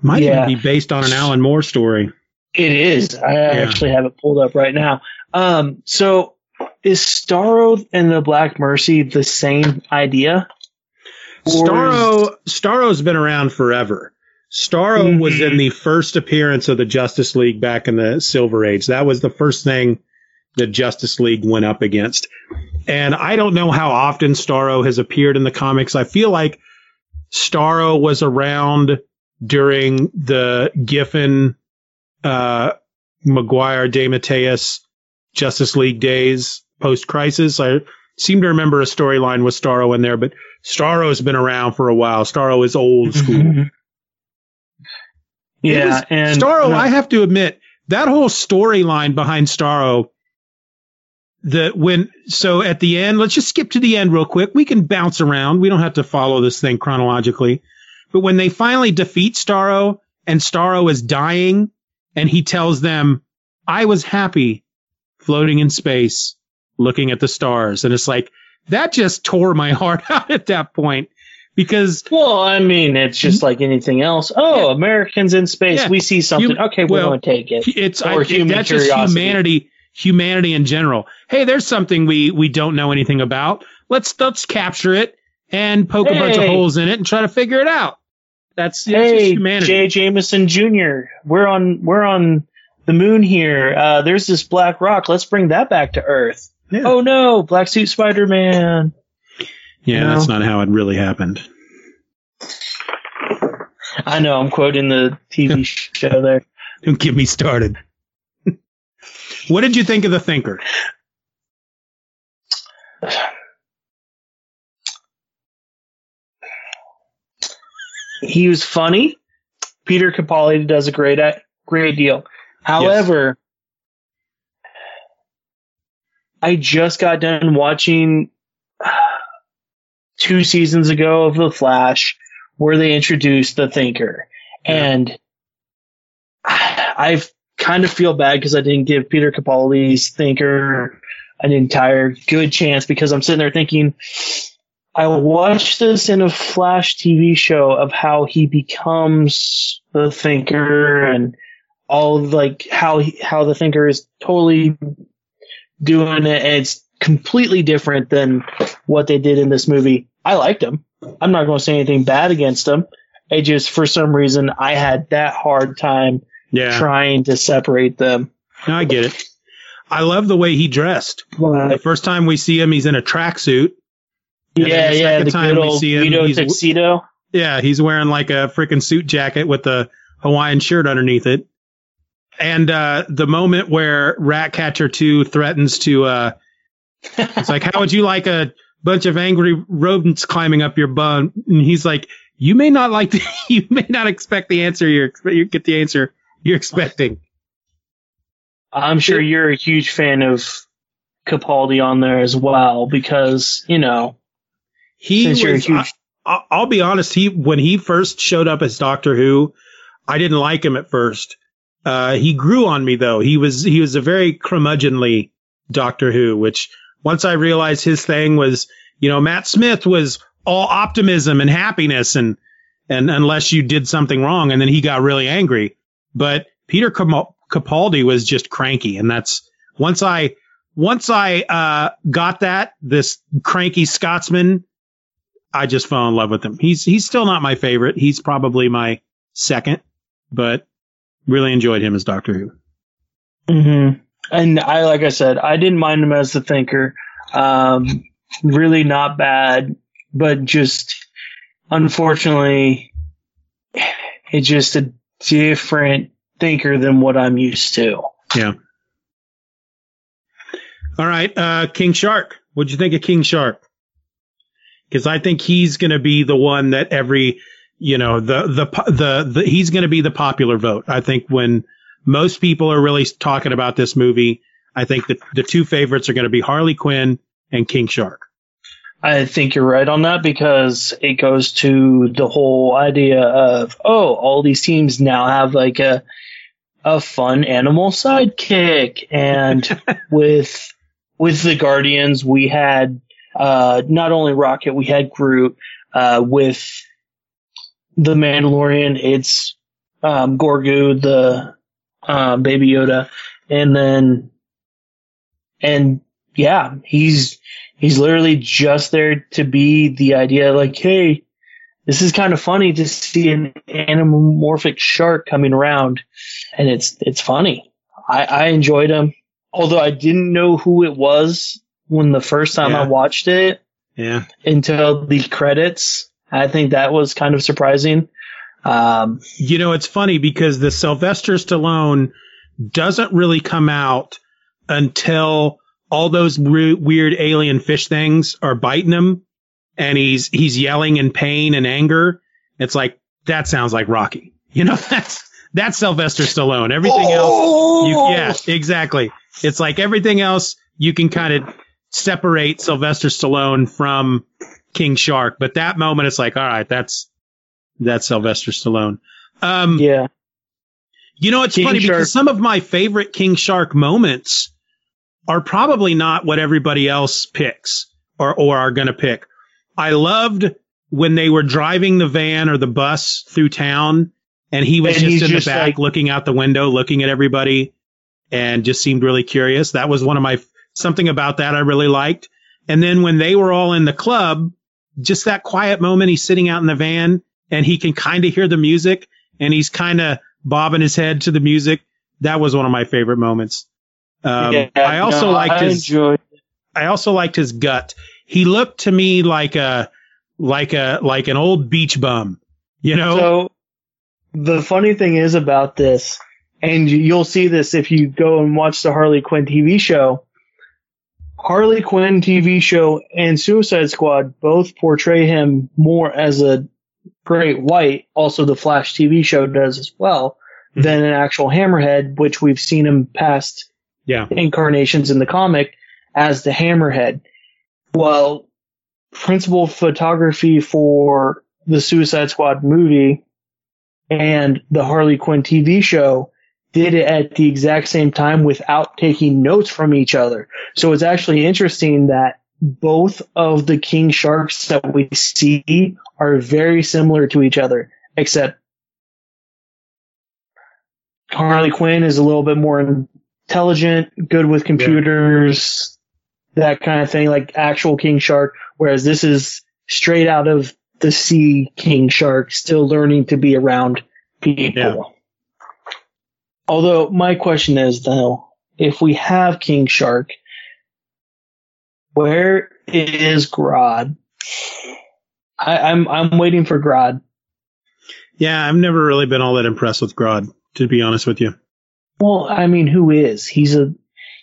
Might yeah. even be based on an Alan Moore story. It is. I yeah. actually have it pulled up right now. Um, so is Starro and the Black Mercy the same idea? Starro Starro's been around forever. Starro mm-hmm. was in the first appearance of the Justice League back in the Silver Age. That was the first thing the Justice League went up against. And I don't know how often Starro has appeared in the comics. I feel like Starro was around during the Giffen, uh, Maguire, DeMatteis Justice League days post crisis. I seem to remember a storyline with Starro in there, but Starro's been around for a while. Starro is old (laughs) school. Yeah, was, and Starro, I have to admit, that whole storyline behind Starro, the when so at the end, let's just skip to the end real quick. We can bounce around. We don't have to follow this thing chronologically. But when they finally defeat Starro and Starro is dying and he tells them, I was happy floating in space, looking at the stars. And it's like, that just tore my (laughs) heart out at that point because. Well, I mean, it's just like anything else. Oh, yeah. Americans in space. Yeah. We see something. Okay, we're well, going to take it. It's or I, human that's curiosity. just humanity, humanity in general. Hey, there's something we, we don't know anything about. Let's, let's capture it and poke hey. a bunch of holes in it and try to figure it out. That's, that's hey, humanity. J. Jameson Jr. We're on, we're on the moon here. Uh, there's this black rock. Let's bring that back to Earth. Yeah. Oh no, Black Suit Spider Man. Yeah, you know? that's not how it really happened. I know, I'm quoting the TV show there. Don't get me started. what did you think of The Thinker? (sighs) He was funny. Peter Capaldi does a great uh, great deal. However, I just got done watching uh, two seasons ago of The Flash where they introduced the Thinker. And I kind of feel bad because I didn't give Peter Capaldi's Thinker an entire good chance because I'm sitting there thinking, I watched this in a Flash TV show of how he becomes the Thinker and all like how he, how the Thinker is totally doing it. And it's completely different than what they did in this movie. I liked him. I'm not going to say anything bad against him. It just for some reason I had that hard time Yeah. trying to separate them. No, I get it. I love the way he dressed. The first time we see him, he's in a tracksuit. And yeah, the yeah, the time good old him, Guido tuxedo. Yeah, he's wearing like a freaking suit jacket with a Hawaiian shirt underneath it. And uh, the moment where Ratcatcher 2 threatens to, uh, (laughs) it's like, how would you like a bunch of angry rodents climbing up your bum? And he's like, you may not like, the, (laughs) you may not expect the answer you're, you get the answer you're expecting. I'm sure you're a huge fan of Capaldi on there as well because you know He since was, huge I, I'll be honest. He when he first showed up as Doctor Who, I didn't like him at first. Uh, he grew on me though. He was he was a very curmudgeonly Doctor Who, which once I realized his thing was, you know, Matt Smith was all optimism and happiness, and and unless you did something wrong, and then he got really angry. But Peter Capaldi was just cranky, and that's once I once I uh, got that this cranky Scotsman I just fell in love with him. He's he's still not my favorite. He's probably my second, but really enjoyed him as Doctor Who. hmm and I like I said I didn't mind him as the thinker. Um, really not bad, but just unfortunately, it's just a different thinker than what I'm used to. Yeah. All right, uh, King Shark. What'd you think of King Shark? Because I think he's going to be the one that every, you know, the the the, the he's going to be the popular vote. I think when most people are really talking about this movie, I think that the two favorites are going to be Harley Quinn and King Shark. I think you're right on that because it goes to the whole idea of oh, all these teams now have like a a fun animal sidekick, and (laughs) with with the Guardians we had uh, not only Rocket, we had Groot. Uh, with the Mandalorian, it's um, Grogu, the um, Baby Yoda, and then and yeah, he's he's literally just there to be the idea like, hey, this is kind of funny to see an anamorphic shark coming around, and it's it's funny. I, I enjoyed him, although I didn't know who it was when the first time Yeah. I watched it Yeah. until the credits. I think that was kind of surprising. Um, You know, it's funny because the Sylvester Stallone doesn't really come out until all those re- weird alien fish things are biting him and he's he's yelling in pain and anger. It's like that sounds like Rocky. You know, (laughs) that's that's Sylvester Stallone. Everything else you, yeah, exactly. It's like everything else you can kind of separate Sylvester Stallone from King Shark, but that moment it's like, all right, that's that's Sylvester Stallone. Um, yeah. you know, it's King funny Shark. because some of my favorite King Shark moments are probably not what everybody else picks or, or are going to pick. I loved when they were driving the van or the bus through town and he was And just in just the back like- looking out the window, looking at everybody and just seemed really curious. That was one of my, something about that I really liked. And then when they were all in the club, just that quiet moment, he's sitting out in the van and he can kind of hear the music and he's kind of bobbing his head to the music. That was one of my favorite moments. Um, Yeah, I also no, liked I his, enjoyed I also liked his gut. He looked to me like a, like a, like an old beach bum, you know? So the funny thing is about this, and you'll see this if you go and watch the Harley Quinn TV show. Harley Quinn TV show and Suicide Squad both portray him more as a great white. Also, the Flash TV show does as well Mhm. than an actual Hammerhead, which we've seen him past yeah. incarnations in the comic as the Hammerhead. Well, principal photography for the Suicide Squad movie and the Harley Quinn TV show did it at the exact same time without taking notes from each other. So it's actually interesting that both of the king sharks that we see are very similar to each other, except Harley Quinn is a little bit more intelligent, good with computers, yeah. that kind of thing, like actual king shark, whereas this is straight out of the sea king shark, still learning to be around people. Yeah. Although my question is though, if we have king shark, where is Grodd? I, I'm I'm waiting for Grodd. Yeah, I've never really been all that impressed with Grodd, to be honest with you. Well, I mean, who is? He's a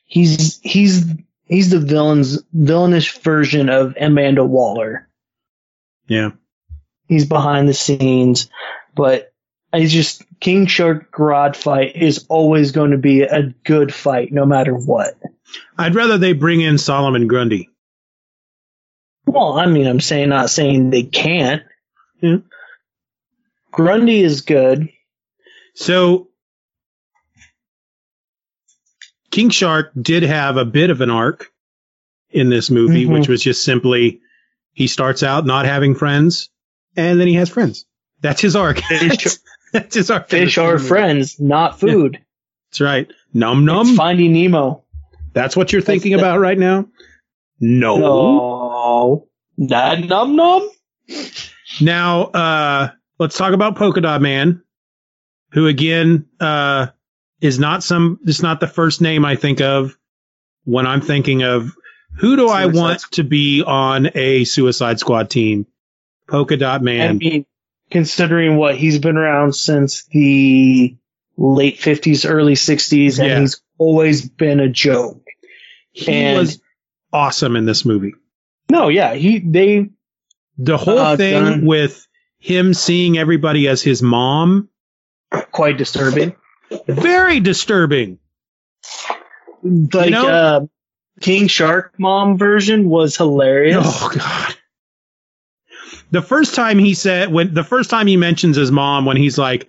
he's he's he's the villain's villainish version of Amanda Waller. Yeah. He's behind the scenes, but I just King Shark Grodd fight is always going to be a good fight, no matter what. I'd rather they bring in Solomon Grundy. Well, I mean, I'm saying not saying they can't. Yeah. Grundy is good. So King Shark did have a bit of an arc in this movie, mm-hmm. which was just simply he starts out not having friends, and then he has friends. That's his arc. (laughs) (laughs) His arc. Fish are movie. friends, not food. Yeah. That's right. Num num. It's finding Nemo. That's what you're That's thinking the, about right now? No. No. That num num? Now, uh, let's talk about Polka Dot Man, who again, uh, is not some, it's not the first name I think of when I'm thinking of who do Suicide I want to be on a Suicide Squad team? Polka Dot Man. I mean, considering what he's been around since the late 50s, early 60s, and yeah. he's always been a joke. He and was awesome in this movie. No, yeah, he they the whole uh, thing done, with him seeing everybody as his mom quite disturbing. Very disturbing. Like you know? uh, King Shark mom version was hilarious. Oh god. The first time he said when the first time he mentions his mom when he's like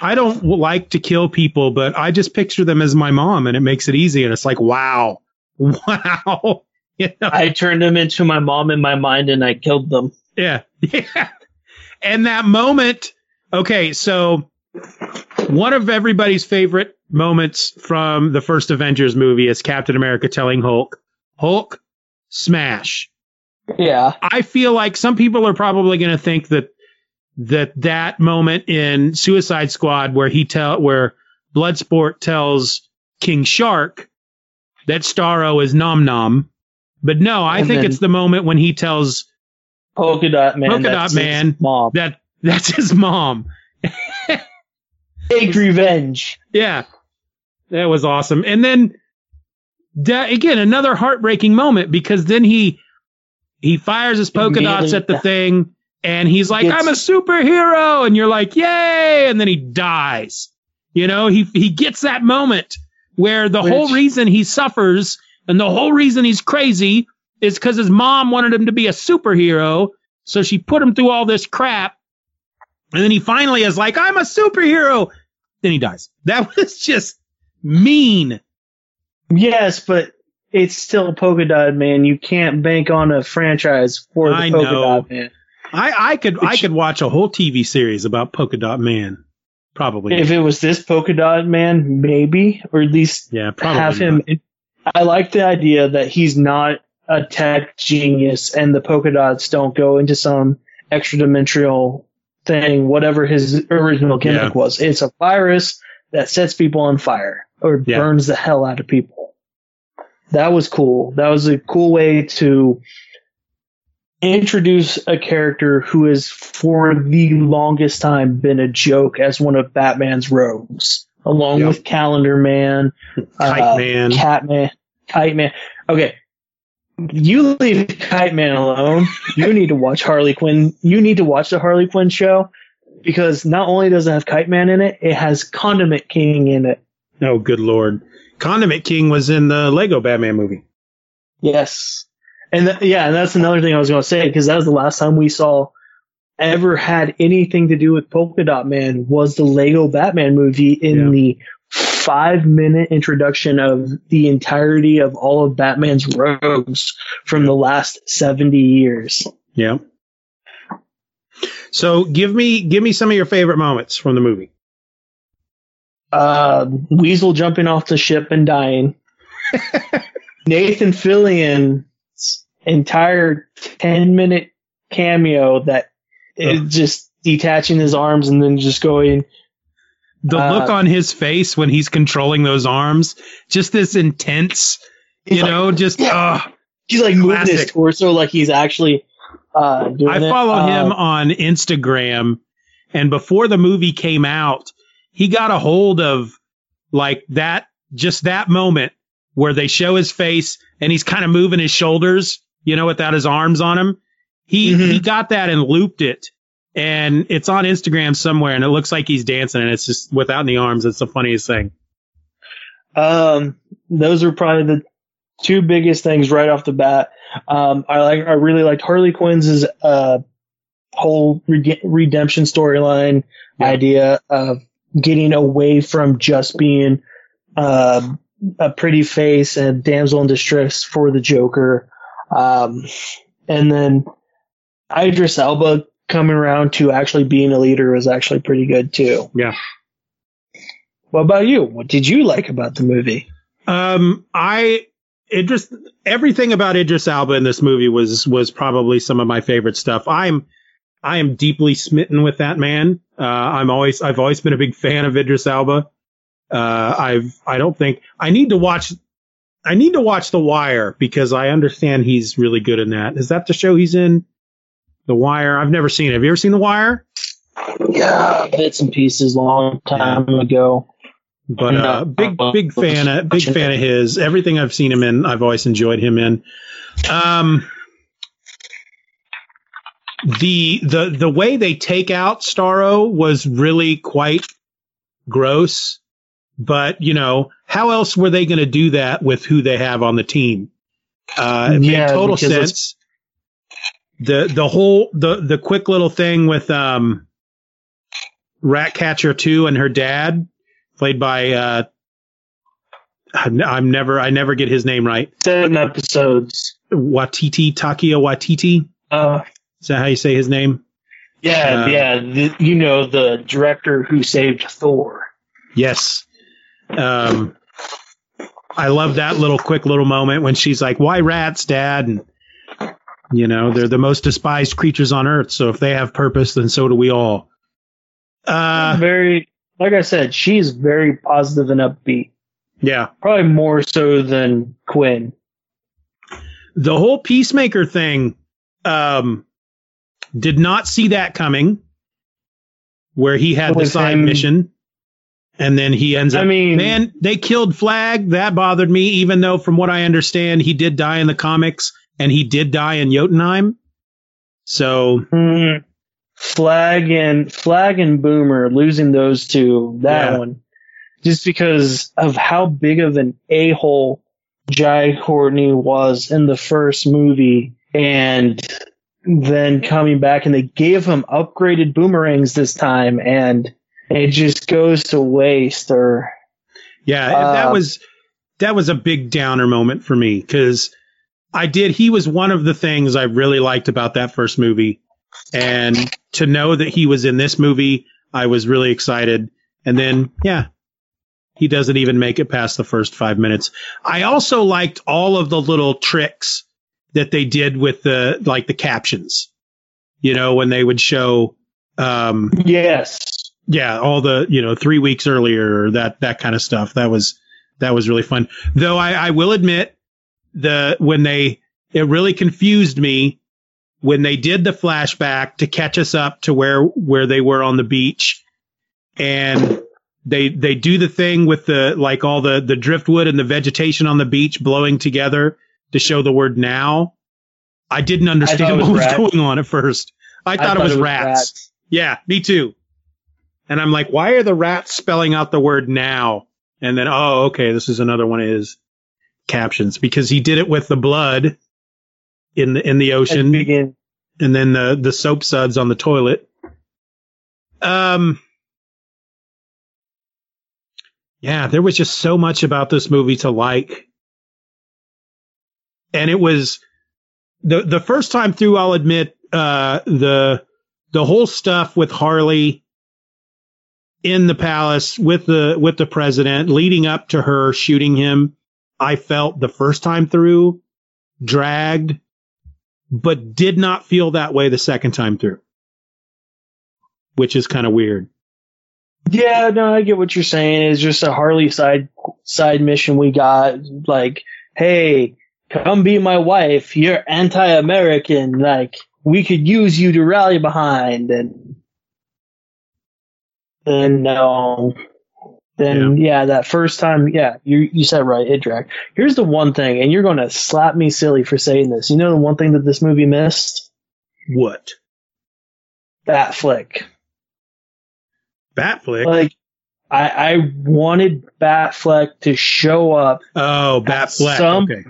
I don't like to kill people, but I just picture them as my mom and it makes it easy. And it's like, wow, (laughs) wow. (laughs) You know? I turned them into my mom in my mind and I killed them. Yeah. (laughs) Yeah. And that moment, okay, so one of everybody's favorite moments from the first Avengers movie is Captain America telling Hulk, Hulk, smash. Yeah. I feel like some people are probably going to think that that that moment in Suicide Squad where he tell where Bloodsport tells King Shark that Starro is Nom Nom, but no, I and think it's the moment when he tells Polka Dot Man, Polka Dot Man, mom. that that's his mom. Take revenge. Yeah, that was awesome. And then that, again, another heartbreaking moment because then he he fires his polka dots at the thing and he's like, I'm a superhero. And you're like, yay. And then he dies. You know, he, he gets that moment where the Which, whole reason he suffers and the whole reason he's crazy is because his mom wanted him to be a superhero. So she put him through all this crap. And then he finally is like, I'm a superhero. Then he dies. That (laughs) was just mean. Yes, but it's still polka dot man. You can't bank on a franchise for the I polka know. dot man. I, I could I could watch a whole TV series about Polka Dot Man. Probably. If it was this Polka Dot Man, maybe, or at least yeah, probably have him. Not. I like the idea that he's not a tech genius and the polka dots don't go into some extra dimensional thing, whatever his original gimmick yeah. was. It's a virus that sets people on fire or yeah. burns the hell out of people. That was cool. That was a cool way to introduce a character who has for the longest time been a joke as one of Batman's rogues, along yep. with Calendar Man, Kite uh, Man, Catman, Kite Man. Okay, you leave Kite Man alone. you need to watch Harley Quinn. You need to watch the Harley Quinn show because not only does it have Kite Man in it, it has Condiment King in it. Oh, good lord! Condiment King was in the Lego Batman movie. Yes And th- yeah, and that's another thing I was going to say because that was the last time we saw ever had anything to do with Polka Dot Man was the Lego Batman movie in Yeah. the five minute introduction of the entirety of all of Batman's rogues from the last 70 years. Yeah. So give me give me some of your favorite moments from the movie. Uh, Weasel jumping off the ship and dying. (laughs) Nathan Fillion's entire 10 minute cameo that is just detaching his arms and then just going, The Uh, look on his face when he's controlling those arms, just this intense, you like, know, just yeah. ugh. he's like moving his torso like he's actually uh, doing I it. follow Uh, him on Instagram, and before the movie came out, he got a hold of like that, just that moment where they show his face and he's kind of moving his shoulders, you know, without his arms on him. He Mhm. he got that and looped it, and it's on Instagram somewhere, and it looks like he's dancing, and it's just without the arms. It's the funniest thing. Um, those are probably the two biggest things right off the bat. Um, I like, I really liked Harley Quinn's uh, whole rede- redemption storyline Yeah. idea of getting away from just being uh, a pretty face and damsel in distress for the Joker. Um, and then Idris Elba coming around to actually being a leader was actually pretty good too. Yeah. What about you? What did you like about the movie? Um, I Idris everything about Idris Elba in this movie was was probably some of my favorite stuff. I'm I am deeply smitten with that man. Uh, I'm always I've always been a big fan of Idris Elba. Uh, I've I don't think I need to watch I need to watch The Wire because I understand he's really good in that. Is that the show he's in? The Wire. I've never seen it. Have you ever seen The Wire? Yeah, bits and pieces long time ago. But uh, big big fan of big fan of his. Everything I've seen him in, I've always enjoyed him in. Um, the the the way they take out Starro was really quite gross. But you know, how else were they going to do that with who they have on the team? Uh, it Yeah, made total sense. The the whole the the quick little thing with um, Ratcatcher two and her dad, played by uh, I'm, I'm never I never get his name right. Seven episodes. Waititi Taika Waititi. Uh, Is that how you say his name? yeah, Uh, yeah. The, you know the director who saved Thor. Yes. Um, I love that little quick little moment when she's like, "Why rats, Dad?" And you know they're the most despised creatures on earth. So if they have purpose, then so do we all. Uh, very, like I said, she's very positive and upbeat. yeah. Probably more so than Quinn. the whole peacemaker thing um did not see that coming where he had the side him- mission and then he ends up. I mean- man they killed flag that bothered me even though from what i understand he did die in the comics and he did die in jotunheim so Mm, Flag and Flag and Boomer losing those two. That Yeah. one, just because of how big of an a hole Jai Courtney was in the first movie, and then coming back and they gave him upgraded boomerangs this time, and it just goes to waste. Or yeah that Uh, was that was a big downer moment for me because i did he was one of the things i really liked about that first movie and to know that he was in this movie i was really excited and then yeah he doesn't even make it past the first five minutes i also liked all of the little tricks that they did with the like the captions you know when they would show um yes, yeah, all the you know three weeks earlier, that that kind of stuff. That was that was really fun. Though I, I will admit the when they it really confused me when they did the flashback to catch us up to where where they were on the beach, and they they do the thing with the like all the the driftwood and the vegetation on the beach blowing together to show the word now. I didn't understand it what was was rats. going on at first. I thought, it was, rats. Yeah, me too. And I'm like, why are the rats spelling out the word now? And then, oh, okay, this is another one of his captions because he did it with the blood in the in the ocean, and then the the soap suds on the toilet. Um, yeah, there was just so much about this movie to like, and it was the the first time through. I'll admit, uh, the the whole stuff with Harley in the palace with the with the president leading up to her shooting him i felt the first time through dragged but did not feel that way the second time through which is kind of weird Yeah, no, I get what you're saying. It's just a Harley side side mission we got. Like, hey, come be my wife. You're anti-American. Like, we could use you to rally behind. And then no, then yeah. that first time, yeah, you you said right. It dragged. Here's the one thing, and you're gonna slap me silly for saying this. You know the one thing that this movie missed? what That flick. batflick Like, I I wanted Batfleck to show up oh batfleck some- okay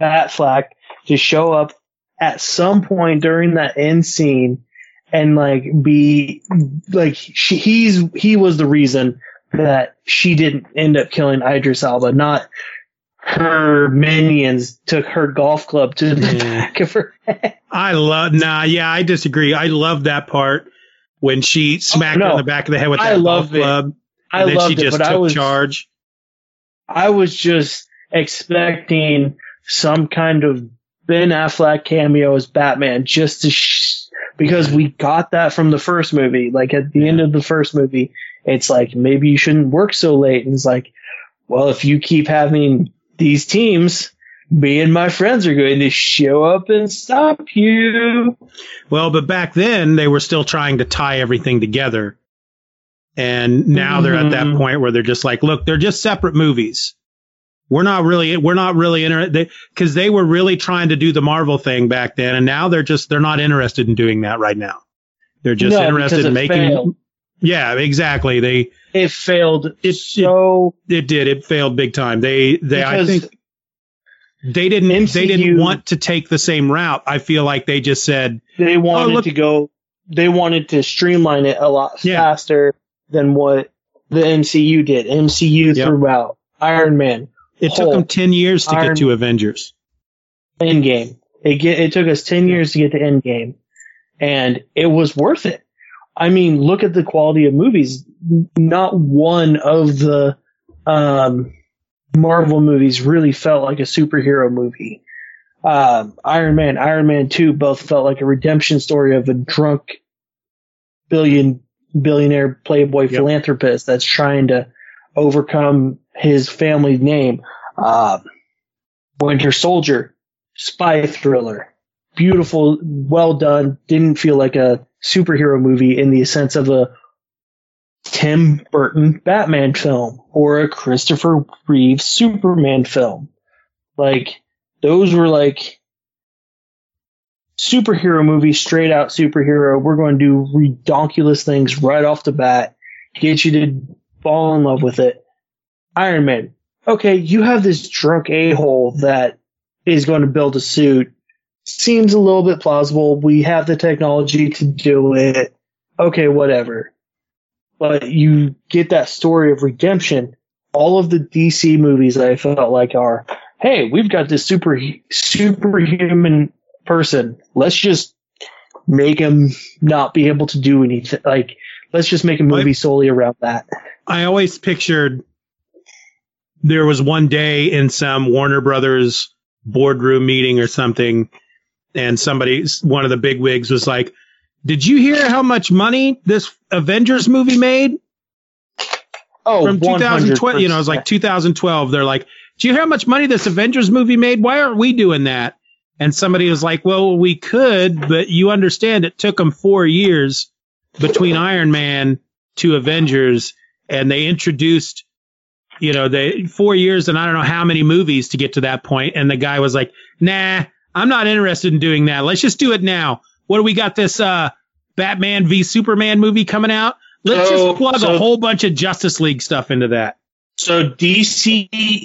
Batfleck to show up at some point during that end scene and like be like she, he's he was the reason that she didn't end up killing Idris Elba, not her minions took her golf club to the Yeah. back of her head. i love nah yeah i disagree i love that part when she smacked her no. in the back of the head with I that love golf it. club I and then loved she just it, but took I was charge I was just expecting some kind of Ben Affleck cameo as Batman just to sh- because we got that from the first movie. Like at the end of the first movie, it's like maybe you shouldn't work so late. And it's like, well, if you keep having these teams, me and my friends are going to show up and stop you. Well, but back then they were still trying to tie everything together. And now they're at that Mhm. point where they're just like, look, they're just separate movies. We're not really, we're not really interested because they were really trying to do the Marvel thing back then. And now they're just, they're not interested in doing that right now. They're just No, interested in making. failed. Yeah, exactly. They, It failed It- so it did. It failed big time. They, they, I think they didn't, they didn't want to take the same route. I feel like they just said, they oh, wanted look- to go they wanted to streamline it a lot Yeah. faster than what the MCU did. MCU Yep. threw out Iron Man, it took them 10 years to get to Avengers. Endgame. It get, it took us 10 years to get to Endgame and it was worth it. I mean, look at the quality of movies. Not one of the um, Marvel movies really felt like a superhero movie. Um, Iron Man, Iron Man 2 both felt like a redemption story of a drunk billion billionaire playboy Yep. philanthropist that's trying to overcome his family name. Um, Winter Soldier, spy thriller, beautiful, well done. Didn't feel like a superhero movie in the sense of a Tim Burton Batman film or a Christopher Reeve Superman film. Like those were like superhero movies, straight out superhero. We're going to do redonkulous things right off the bat, get you to fall in love with it. Iron Man. Okay, you have this drunk a hole that is going to build a suit. Seems a little bit plausible. We have the technology to do it. Okay, whatever. But you get that story of redemption. All of the DC movies I felt like are, hey, we've got this super superhuman person. Let's just make him not be able to do anything. Like, let's just make a movie solely around that. I always pictured there was one day in some Warner Brothers boardroom meeting or something, and somebody, one of the big wigs was like, Did you hear how much money this Avengers movie made? Oh, From 2012, you know, it was like 2012. They're like, Do you hear how much money this Avengers movie made? Why aren't we doing that? And somebody was like, Well, we could, but you understand it took them four years between Iron Man to Avengers, and they introduced, you know, they four years and I don't know how many movies to get to that point. And the guy was like, Nah, I'm not interested in doing that. Let's just do it now. What do we got? This uh, Batman v Superman movie coming out. Let's So- just plug so- a whole bunch of Justice League stuff into that. So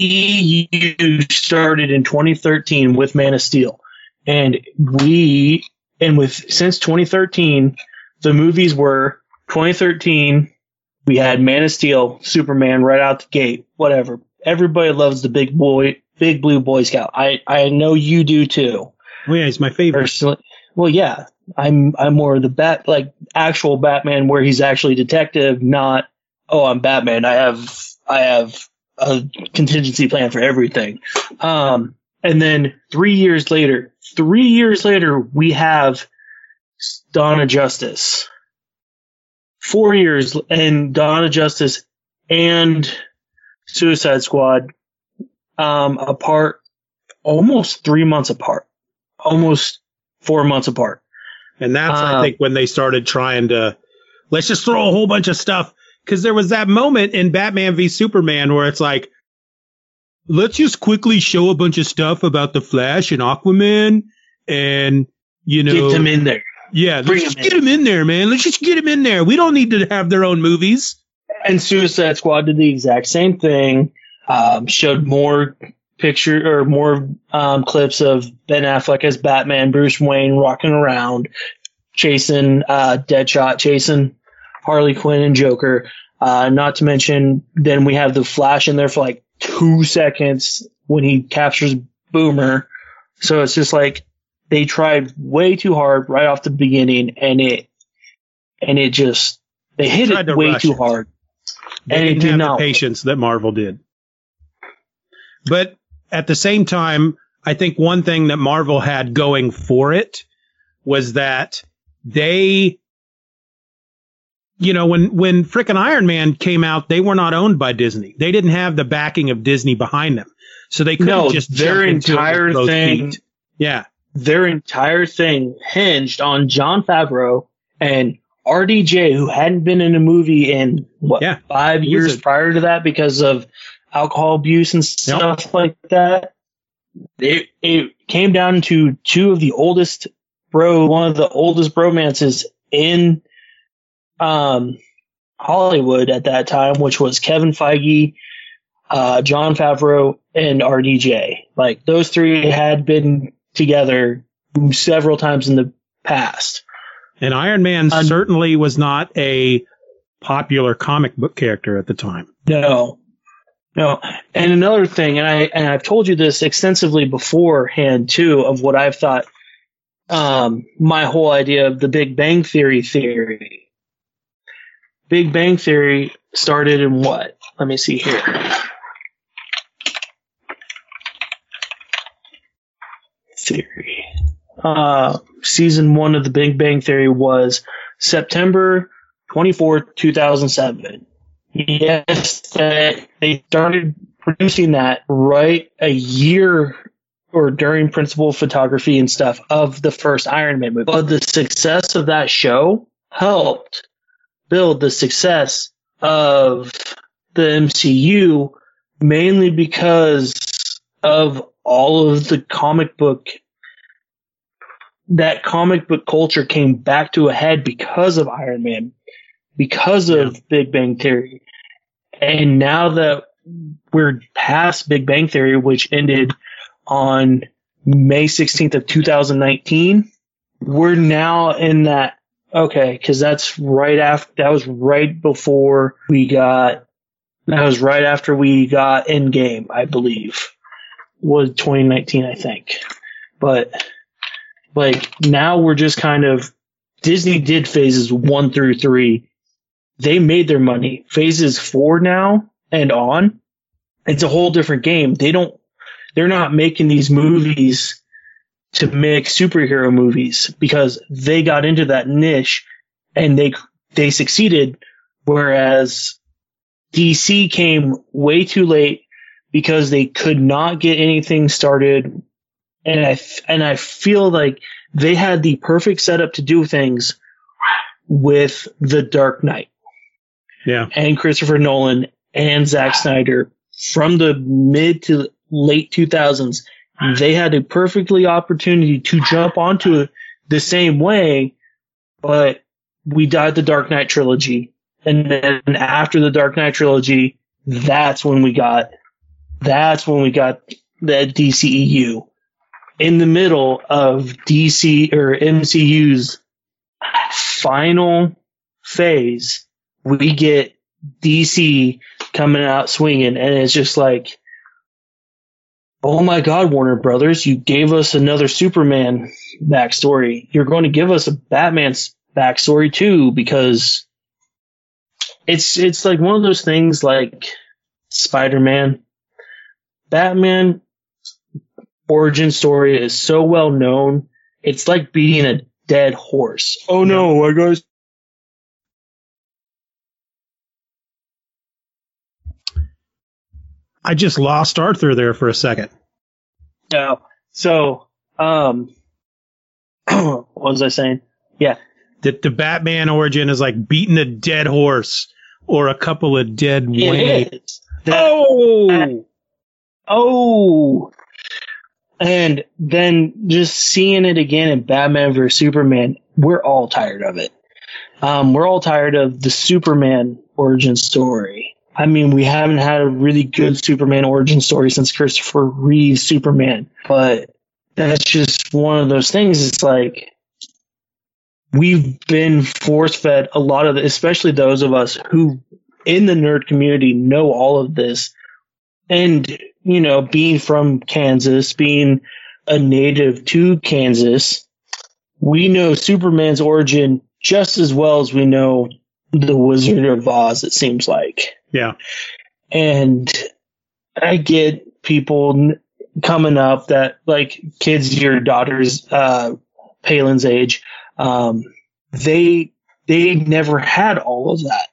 DCEU started in 2013 with Man of Steel. And we, and with, since 2013, the movies were 2013, we had Man of Steel, Superman right out the gate, whatever. Everybody loves the big boy, big blue boy scout. I, I know you do too. Oh yeah, he's my favorite. Personally. Well, yeah, I'm, I'm more the bat, like actual Batman where he's actually detective, not, oh, I'm Batman. I have, I have a contingency plan for everything. Um, and then three years later, three years later, we have of Justice. Four years and Dawn of Justice and Suicide Squad, um, apart, almost three months apart, almost four months apart. And that's, I Uh, think, when they started trying to let's just throw a whole bunch of stuff. Because there was that moment in Batman v Superman where it's like, let's just quickly show a bunch of stuff about the Flash and Aquaman, and you know, Get them in there. Yeah, let's bring just 'em get them in there, man. Let's just get them in there. We don't need to have their own movies. And Suicide Squad did the exact same thing. Um, showed more picture or more um, clips of Ben Affleck as Batman, Bruce Wayne rocking around, chasing uh, Deadshot, chasing Harley Quinn and Joker. Uh, not to mention, then we have the Flash in there for like two seconds when he captures Boomer. So it's just like they tried way too hard right off the beginning, and it and it just they hit it to way too it. hard. They And it didn't did have not the patience that Marvel did. But at the same time, I think one thing that Marvel had going for it was that they, you know, when, when frickin' Iron Man came out, they were not owned by Disney. They didn't have the backing of Disney behind them. So they couldn't No, just their jump into it with entire thing- feet. Yeah. Their entire thing hinged on Jon Favreau and RDJ, who hadn't been in a movie in what Yeah. five years prior to that because of alcohol abuse and stuff like that. It it came down to two of the oldest bro, one of the oldest bromances in um Hollywood at that time, which was Kevin Feige, uh, Jon Favreau, and RDJ. Like those three had been together several times in the past. And Iron Man Un- certainly was not a popular comic book character at the time. No, no. And another thing, and I and I've told you this extensively beforehand too, of what I've thought. Um, my whole idea of the Big Bang Theory theory. Big Bang Theory started in what? Let me see here. Theory. Uh, season one of the Big Bang Theory was September 24, 2007. Yes, they started producing that right a year or during principal photography and stuff of the first Iron Man movie. But the success of that show helped build the success of the MCU mainly because of all of the comic book that comic book culture came back to a head because of Iron Man, because of Big Bang Theory. And now that we're past Big Bang Theory, which ended on May 16th of 2019, we're now in that, okay, cause that's right after, that was right before we got, that was right after we got Endgame, I believe. Was 2019, I think. But, like, now we're just kind of, Disney did phases one through three. They made their money. Phases four now and on, it's a whole different game. They don't, they're not making these movies to make superhero movies because they got into that niche and they, they succeeded. Whereas DC came way too late because they could not get anything started. And I, and I feel like they had the perfect setup to do things with The Dark Knight Yeah. and Christopher Nolan and Zack Snyder from the mid to late 2000s. They had a perfectly opportunity to jump onto it the same way, but we died the Dark Knight trilogy. And then after the Dark Knight trilogy, that's when we got, that's when we got the DCEU. In the middle of DC or MCU's final phase, we get DC coming out swinging, and it's just like, oh my God, Warner Brothers, you gave us another Superman backstory. You're going to give us a Batman's backstory too, because it's it's like one of those things like Spider Man. Batman origin story is so well known. It's like beating a dead horse. Oh no, I guys. I just lost Arthur there for a second. No. So, um, (clears throat) what was I saying? Yeah. That the Batman origin is like beating a dead horse or a couple of dead Wayne. It is. That- Oh, Oh. And then just seeing it again in Batman vs Superman, we're all tired of it. Um, we're all tired of the Superman origin story. I mean, we haven't had a really good Superman origin story since Christopher Reeve's Superman, but that's just one of those things. It's like we've been force fed a lot of, the, especially those of us who in the nerd community know all of this and you know being from kansas being a native to kansas we know superman's origin just as well as we know the wizard of oz it seems like yeah. and i get people coming up that like kids your daughter's uh palin's age um they they never had all of that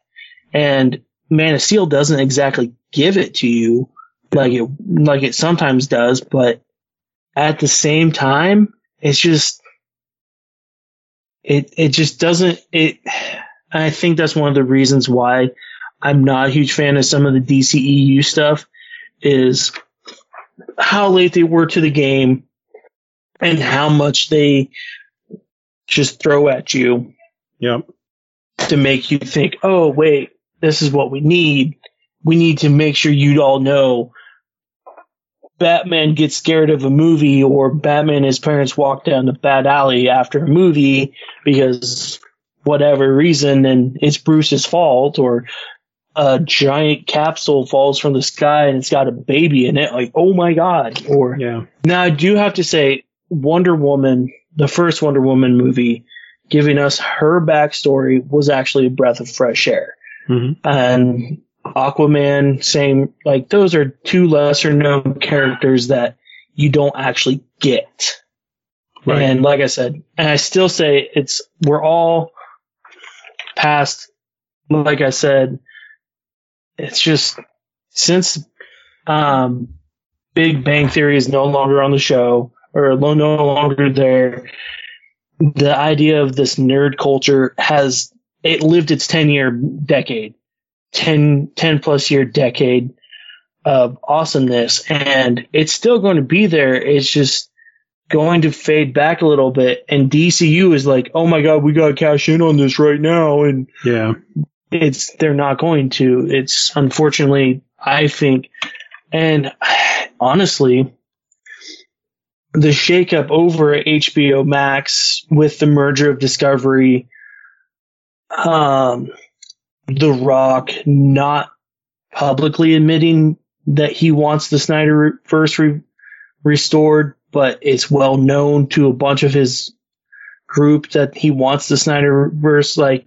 and man of steel doesn't exactly give it to you like it like it sometimes does but at the same time it's just it it just doesn't it i think that's one of the reasons why i'm not a huge fan of some of the dceu stuff is how late they were to the game and how much they just throw at you Yep. to make you think, oh, wait, this is what we need. We need to make sure you all know Batman gets scared of a movie or Batman and his parents walk down the bad alley after a movie because whatever reason and it's Bruce's fault or a giant capsule falls from the sky and it's got a baby in it. Like, oh my God. Or Yeah. now, I do have to say, Wonder Woman, the first Wonder Woman movie, giving us her backstory was actually a breath of fresh air. Mhm. And Aquaman, same, like those are two lesser known characters that you don't actually get. Right. And like I said, and I still say it's, we're all past, like I said, it's just since, um, Big Bang Theory is no longer on the show or no no longer there. The idea of this nerd culture has it lived its 10 year decade, 10, 10 plus year decade of awesomeness and it's still going to be there. It's just going to fade back a little bit. And DCU is like, oh my God, we got to cash in on this right now. And Yeah. it's they're not going to. It's unfortunately, I think, and honestly, the shakeup over at HBO Max with the merger of Discovery, um, The Rock not publicly admitting that he wants the Snyderverse re- restored, but it's well known to a bunch of his group that he wants the Snyderverse. Like,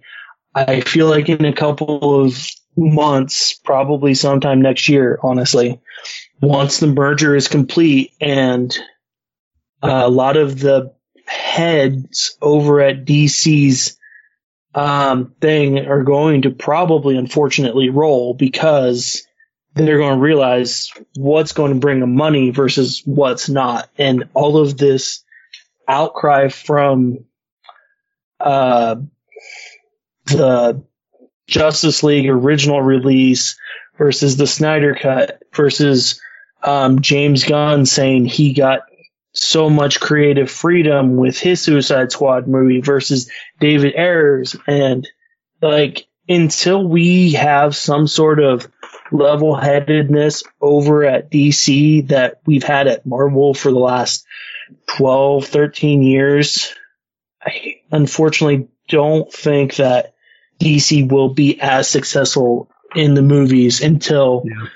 I feel like in a couple of months, probably sometime next year, honestly, once the merger is complete and uh, a lot of the heads over at DC's um, thing are going to probably, unfortunately, roll because they're going to realize what's going to bring them money versus what's not. And all of this outcry from uh, the Justice League original release versus the Snyder cut versus um, James Gunn saying he got so much creative freedom with his Suicide Squad movie versus David Ayer's and like until we have some sort of level headedness over at DC that we've had at Marvel for the last 12, 13 years, I unfortunately don't think that DC will be as successful in the movies until, Yeah.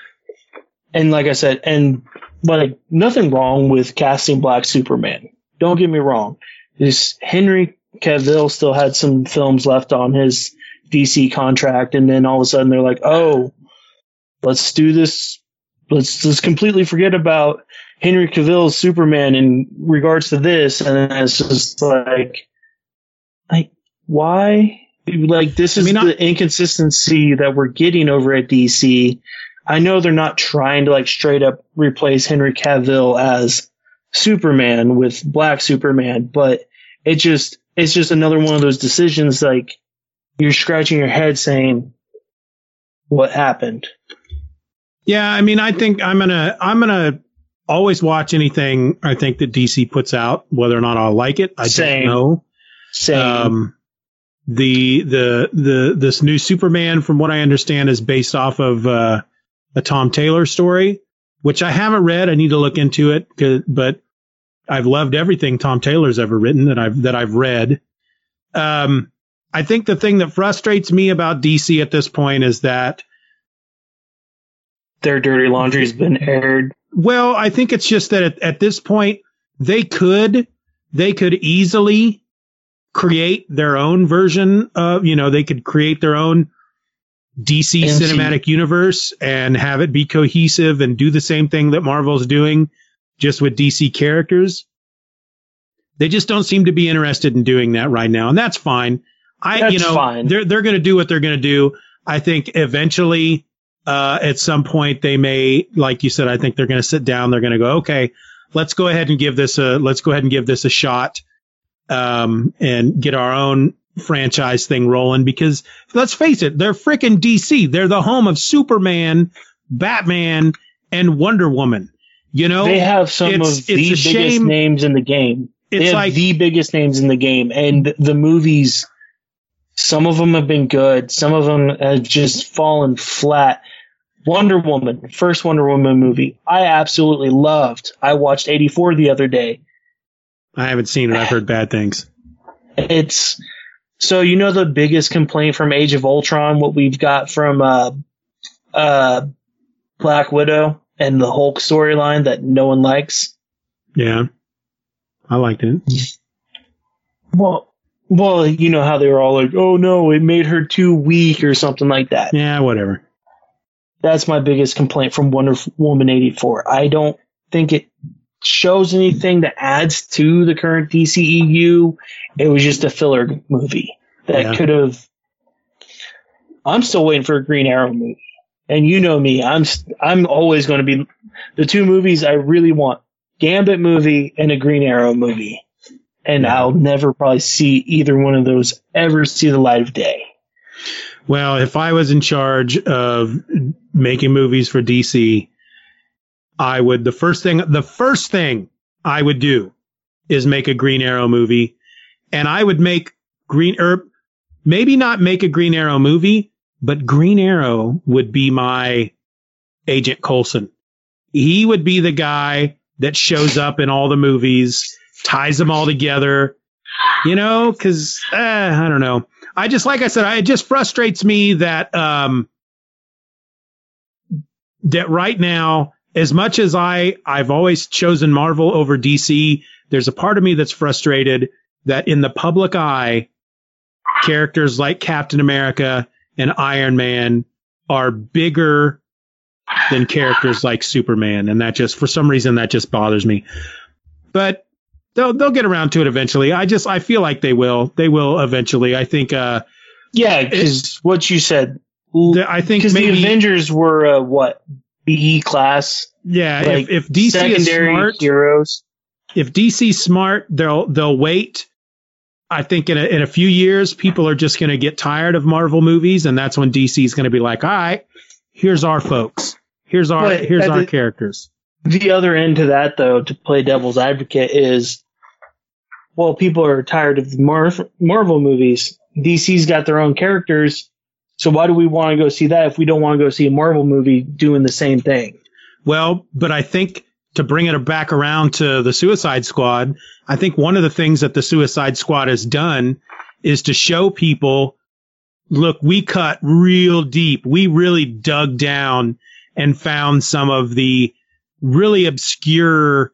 and like I said, and like nothing wrong with casting Black Superman. Don't get me wrong. Is Henry Cavill still had some films left on his DC contract, and then all of a sudden they're like, oh, let's do this. Let's just completely forget about Henry Cavill's Superman in regards to this, and then it's just like, like why? Like this is I mean, the inconsistency that we're getting over at DC. I know they're not trying to like straight up replace Henry Cavill as Superman with Black Superman, but it just it's just another one of those decisions like you're scratching your head saying what happened. Yeah, I mean, I think I'm gonna I'm gonna always watch anything I think that DC puts out, whether or not I'll like it. I Same. don't know. Saying Um, the the the this new Superman, from what I understand, is based off of uh, a Tom Taylor story, which I haven't read. I need to look into it, but I've loved everything Tom Taylor's ever written that I've that I've read. Um, I think the thing that frustrates me about DC at this point is that their dirty laundry's been aired. Well, I think it's just that at, at this point they could they could easily create their own version of you know they could create their own DC MCU. cinematic universe and have it be cohesive and do the same thing that Marvel's doing just with DC characters. They just don't seem to be interested in doing that right now, and that's fine. I you know fine. they're they're going to do what they're going to do. I think eventually uh, at some point they may, like you said, I think they're going to sit down. They're going to go, okay, let's go ahead and give this a let's go ahead and give this a shot, um, and get our own franchise thing rolling. Because let's face it, they're freaking DC. They're the home of Superman, Batman, and Wonder Woman. You know, they have some it's- of the biggest shame- names in the game. it's they have like the biggest names in the game, and the movies. Some of them have been good. Some of them have just fallen flat. Wonder Woman, first Wonder Woman movie, I absolutely loved. I watched 84 the other day. I haven't seen it. I've heard bad things. It's so you know the biggest complaint from Age of Ultron, what we've got from uh, uh, Black Widow and the Hulk storyline that no one likes. Yeah, I liked it. Well, well, you know how they were all like, "Oh no, it made her too weak" or something like that. Yeah, whatever. That's my biggest complaint from Wonder Woman 84. I don't think it shows anything that adds to the current DCEU. It was just a filler movie that Yeah. could have. I'm still waiting for a Green Arrow movie, and you know me. I'm st- I'm always going to be the two movies I really want: Gambit movie and a Green Arrow movie. And Yeah. I'll never probably see either one of those ever see the light of day. Well, if I was in charge of making movies for DC, I would the first thing the first thing I would do is make a Green Arrow movie, and I would make Green or maybe not make a Green Arrow movie, but Green Arrow would be my Agent Coulson. He would be the guy that shows up in all the movies, ties them all together, you know, because uh, I don't know. I just like I said, I, it just frustrates me that um that right now, as much as I I've always chosen Marvel over DC, there's a part of me that's frustrated that in the public eye, characters like Captain America and Iron Man are bigger than characters like Superman, and that just for some reason that just bothers me. But they'll they'll get around to it eventually. I just I feel like they will. They will eventually. I think uh Yeah, because what you said. I think Because the Avengers were uh, what BE class, yeah, like if, if DC is smart, heroes. if DC's smart, they'll they'll wait. I think in a, in a few years, people are just going to get tired of Marvel movies, and that's when DC is going to be like, "All right, here's our folks, here's our But here's our the- characters." The other end to that, though, to play devil's advocate, is well, people are tired of the Mar- Marvel movies. DC's got their own characters, so why do we want to go see that if we don't want to go see a Marvel movie doing the same thing? Well, but I think to bring it back around to the Suicide Squad, I think one of the things that the Suicide Squad has done is to show people, look, we cut real deep. We really dug down and found some of the really obscure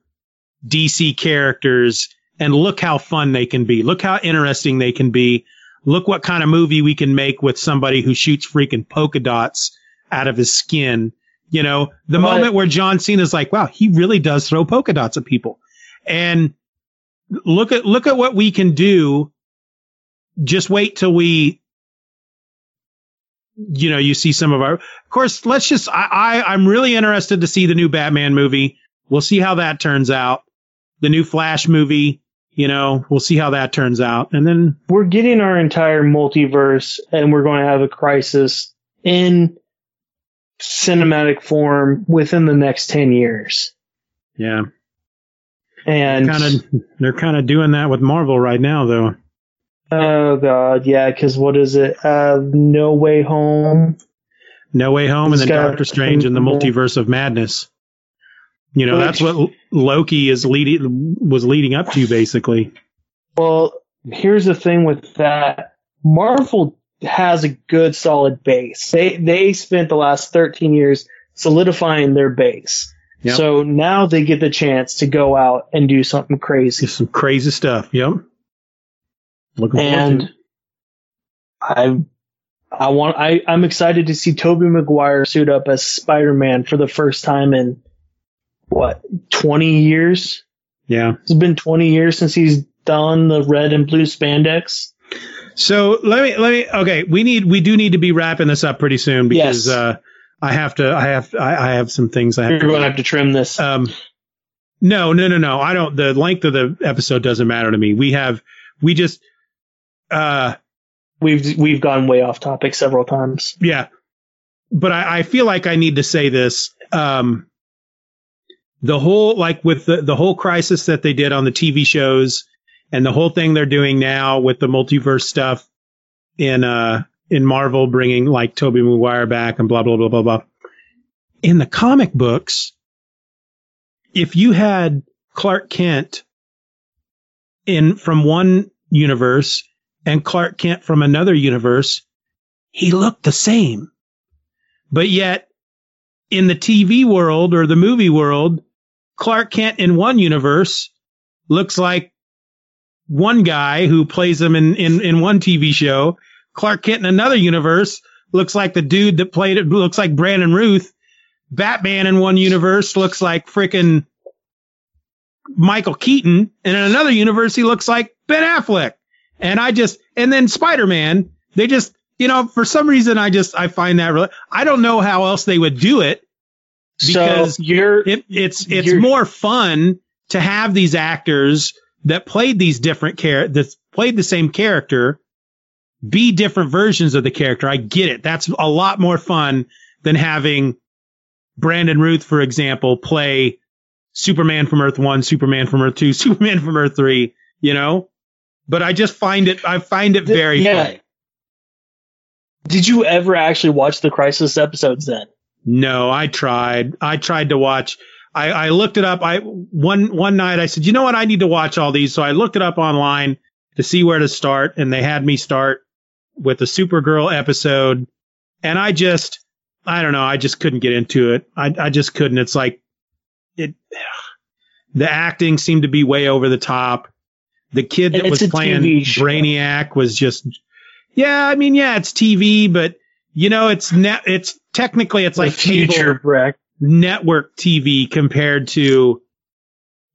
DC characters and look how fun they can be. Look how interesting they can be. Look what kind of movie we can make with somebody who shoots freaking polka dots out of his skin. You know, the moment where John Cena's like, wow, he really does throw polka dots at people. And look at, look at what we can do. Just wait till we, you know, you see some of our, of course, let's just, I, I, I'm really interested to see the new Batman movie. We'll see how that turns out. The new Flash movie, you know, we'll see how that turns out. And then, we're getting our entire multiverse and we're going to have a crisis in cinematic form within the next 10 years. yeah, And kind of, they're kind of doing that with Marvel right now, though. oh god, yeah, cuz what is it? Uh No Way Home. No Way Home and then Doctor Strange and the Multiverse of Madness. You know, that's what Loki is leading, was leading up to basically. Well, here's the thing with that. Marvel has a good solid base. They they spent the last 13 years solidifying their base. Yep. So now they get the chance to go out and do something crazy. Some crazy stuff. Yep. Looking forward to and. I I want I I'm excited to see Tobey Maguire suit up as Spider-Man for the first time in what 20 years. Yeah. It's been 20 years since he's done the red and blue spandex. So let me let me okay. We need we do need to be wrapping this up pretty soon because Yes. uh, I have to I have I, I have some things I have You're to going to have to trim this. Um, no, no, no, no. I don't. The length of the episode doesn't matter to me. We have, we just, uh, we've we've gone way off topic several times. yeah. But I, I feel like I need to say this. Um, the whole, like with the, the whole crisis that they did on the TV shows and the whole thing they're doing now with the multiverse stuff in, uh, in Marvel bringing like Tobey Maguire back and blah, blah, blah, blah, blah. In the comic books, if you had Clark Kent in from one universe and Clark Kent from another universe, he looked the same. But yet in the TV world or the movie world, Clark Kent in one universe looks like one guy who plays him in, in, in one TV show. Clark Kent in another universe looks like the dude that played it, looks like Brandon Routh. Batman in one universe looks like frickin' Michael Keaton. And in another universe, he looks like Ben Affleck. And I just, and then Spider-Man, they just, you know, for some reason, I just, I find that really, I don't know how else they would do it. Because so you're It, it's, it's You're- more fun to have these actors that played these different char- that played the same character be different versions of the character. I get it. That's a lot more fun than having Brandon Routh, for example, play Superman from Earth 1, Superman from Earth 2, (laughs) Superman from Earth 3, you know? But I just find it, I find it very yeah. funny. Did you ever actually watch the Crisis episodes then? No, I tried. I tried to watch. I, I looked it up. I one one night I said, you know what? I need to watch all these. So I looked it up online to see where to start, and they had me start with the Supergirl episode, and I just, I don't know, I just couldn't get into it. I I just couldn't. It's like it. (sighs) The acting seemed to be way over the top. The kid that It's was playing Brainiac was just, yeah. I mean, yeah, it's TV, but you know, it's net. It's technically it's like the future cable Breck, network TV compared to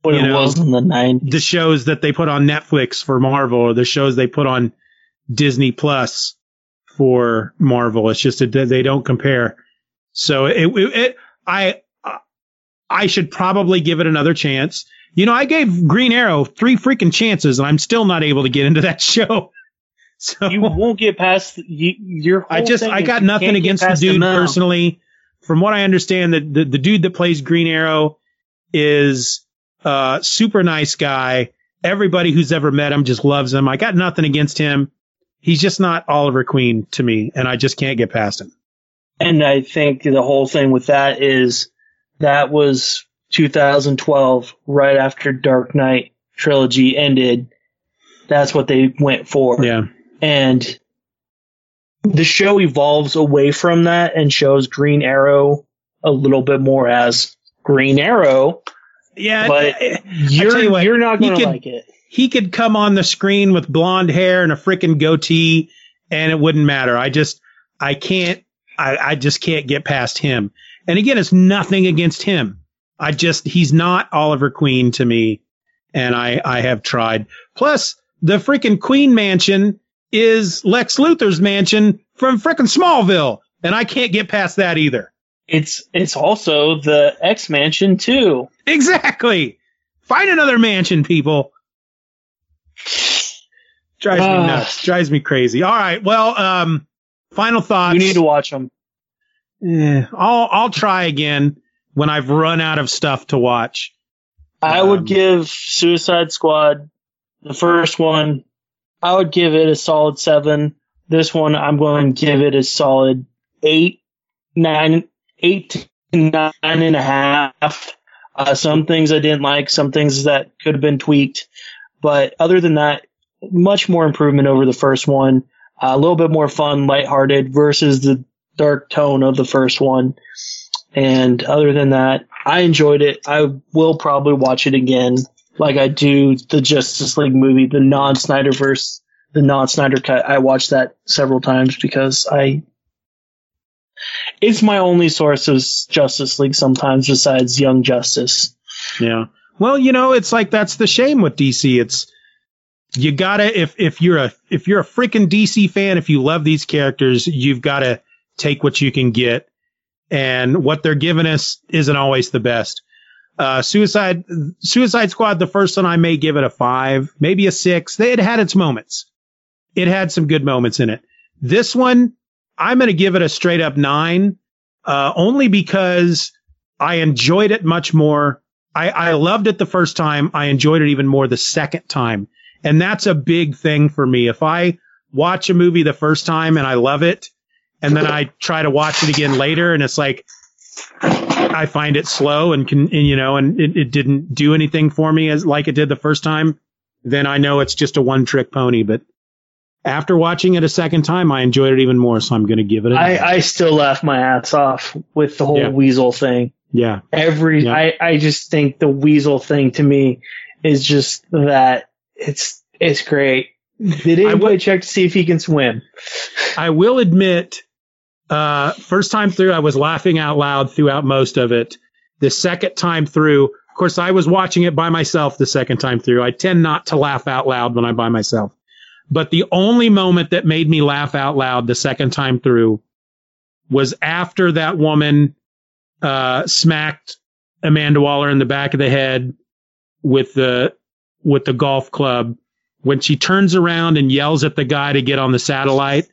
what it know, was in the 90s. the shows that they put on Netflix for Marvel or the shows they put on Disney Plus for Marvel. It's just that they don't compare. So it, it, it I, I should probably give it another chance. You know, I gave Green Arrow three freaking chances and I'm still not able to get into that (laughs) show. (laughs) So you won't get past you, your. I just thing I got nothing against the dude personally. From what I understand, the, the the dude that plays Green Arrow is a super nice guy. Everybody who's ever met him just loves him. I got nothing against him. He's just not Oliver Queen to me, and I just can't get past him. And I think the whole thing with that is that was 2012, right after Dark Knight trilogy ended. That's what they went for. Yeah. And the show evolves away from that and shows Green Arrow a little bit more as Green Arrow. Yeah. But you're, you what, you're not going to like it. he could come on the screen with blonde hair and a freaking goatee and it wouldn't matter. I just, I can't, I, I just can't get past him. And again, it's nothing against him. I just, he's not Oliver Queen to me. And I, I have tried. Plus, the freaking Queen mansion is Lex Luthor's mansion from freaking Smallville. And I can't get past that either. It's it's also the X Mansion too. Exactly. Find another mansion, people. Drives me Ah. nuts. Drives me crazy. All right. Well, um, final thoughts. You need to watch them. Eh, I'll I'll try again when I've run out of stuff to watch. I Um, would give Suicide Squad the first one. I would give it a solid seven. This one, I'm going to give it a solid eight, nine, eight nine and a half. Uh, some things I didn't like, some things that could have been tweaked, but other than that, much more improvement over the first one. Uh, a little bit more fun, lighthearted versus the dark tone of the first one. And other than that, I enjoyed it. I will probably watch it again, like I do the Justice League movie, the non Snyderverse, the non Snyder cut. I watched that several times because I. It's my only source of Justice League sometimes besides Young Justice. Yeah. Well, you know, it's like that's the shame with DC. It's you gotta if if you're a if you're a freaking DC fan, if you love these characters, you've got to take what you can get, and what they're giving us isn't always the best. Uh, Suicide Suicide Squad, the first one, I may give it a five, maybe a six. It had its moments. It had some good moments in it. This one, I'm going to give it a straight up nine, uh, only because I enjoyed it much more I, I loved it the first time. I enjoyed it even more the second time. And that's a big thing for me. If I watch a movie the first time and I love it, and then I try to watch it again later and it's like, I find it slow and can, and, you know, and it, it didn't do anything for me as like it did the first time, then I know it's just a one trick pony. But after watching it a second time, I enjoyed it even more. So I'm going to give it a, I, I still laugh my ass off with the whole Yeah. Weasel thing. yeah. Every, Yeah. I, I just think the Weasel thing to me is just that it's, it's great. Did I anybody would- check to see if he can swim? I will admit, uh, first time through, I was laughing out loud throughout most of it. The second time through, of course, I was watching it by myself the second time through. I tend not to laugh out loud when I'm by myself. But the only moment that made me laugh out loud the second time through was after that woman uh, smacked Amanda Waller in the back of the head with the with the golf club when she turns around and yells at the guy to get on the satellite.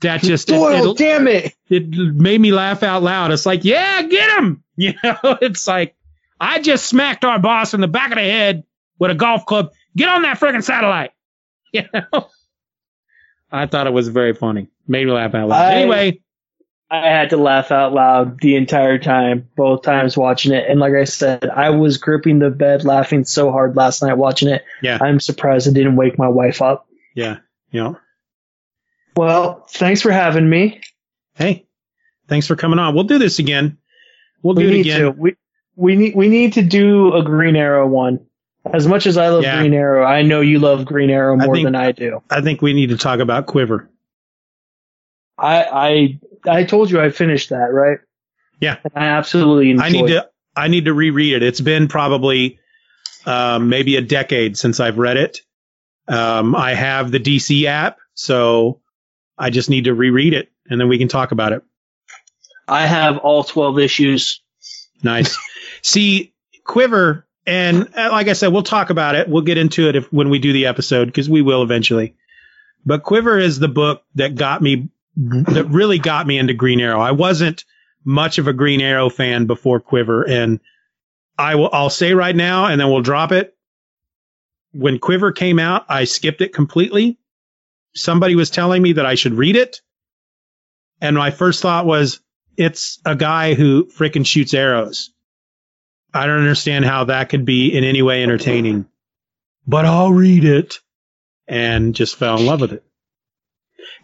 That just Doyle, it, damn it! it made me laugh out loud. It's like, yeah, get him. (laughs) You know, it's like I just smacked our boss in the back of the head with a golf club. Get on that freaking satellite. (laughs) You know. I thought it was very funny. Made me laugh out loud. I- anyway, I had to laugh out loud the entire time, both times watching it. And like I said, I was gripping the bed laughing so hard last night watching it. Yeah. I'm surprised it didn't wake my wife up. yeah, you know. Well, thanks for having me. Hey, thanks for coming on. We'll do this again. We'll We do it need again. to. We, we need we need to do a Green Arrow one. As much as I love Yeah. Green Arrow, I know you love Green Arrow I more think- than I do. I think we need to talk about Quiver. I I I told you I finished that, right? Yeah. And I absolutely enjoyed I need it. to I need to reread it. It's been probably um, maybe a decade since I've read it. Um, I have the DC app, so I just need to reread it, and then we can talk about it. I have all 12 issues. Nice. (laughs) See, Quiver, and uh, like I said, we'll talk about it. We'll get into it if when we do the episode because we will eventually. But Quiver is the book that got me, that really got me into Green Arrow. I wasn't much of a Green Arrow fan before Quiver, and I will. I'll say right now, and then we'll drop it. When Quiver came out, I skipped it completely. Somebody was telling me that I should read it, and my first thought was, it's a guy who freaking shoots arrows. I don't understand how that could be in any way entertaining. But I'll read it. And just fell in love with it.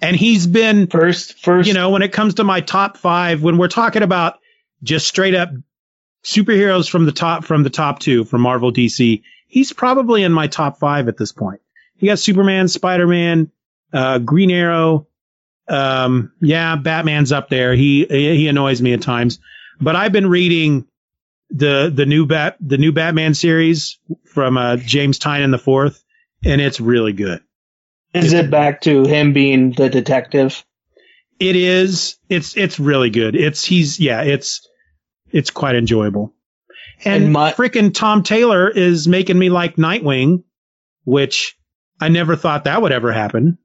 And he's been First, first, you know, when it comes to my top five, when we're talking about just straight up superheroes from the top from the top two from Marvel DC, he's probably in my top five at this point. You got Superman, Spider Man, uh, Green Arrow. Um, yeah, Batman's up there. He he annoys me at times, but I've been reading the the new bat the new Batman series from uh, James Tynion the fourth, and it's really good. is it back to him being the detective? It is. It's it's really good. It's he's yeah. It's it's quite enjoyable. And, And my- frickin' Tom Taylor is making me like Nightwing, which I never thought that would ever happen.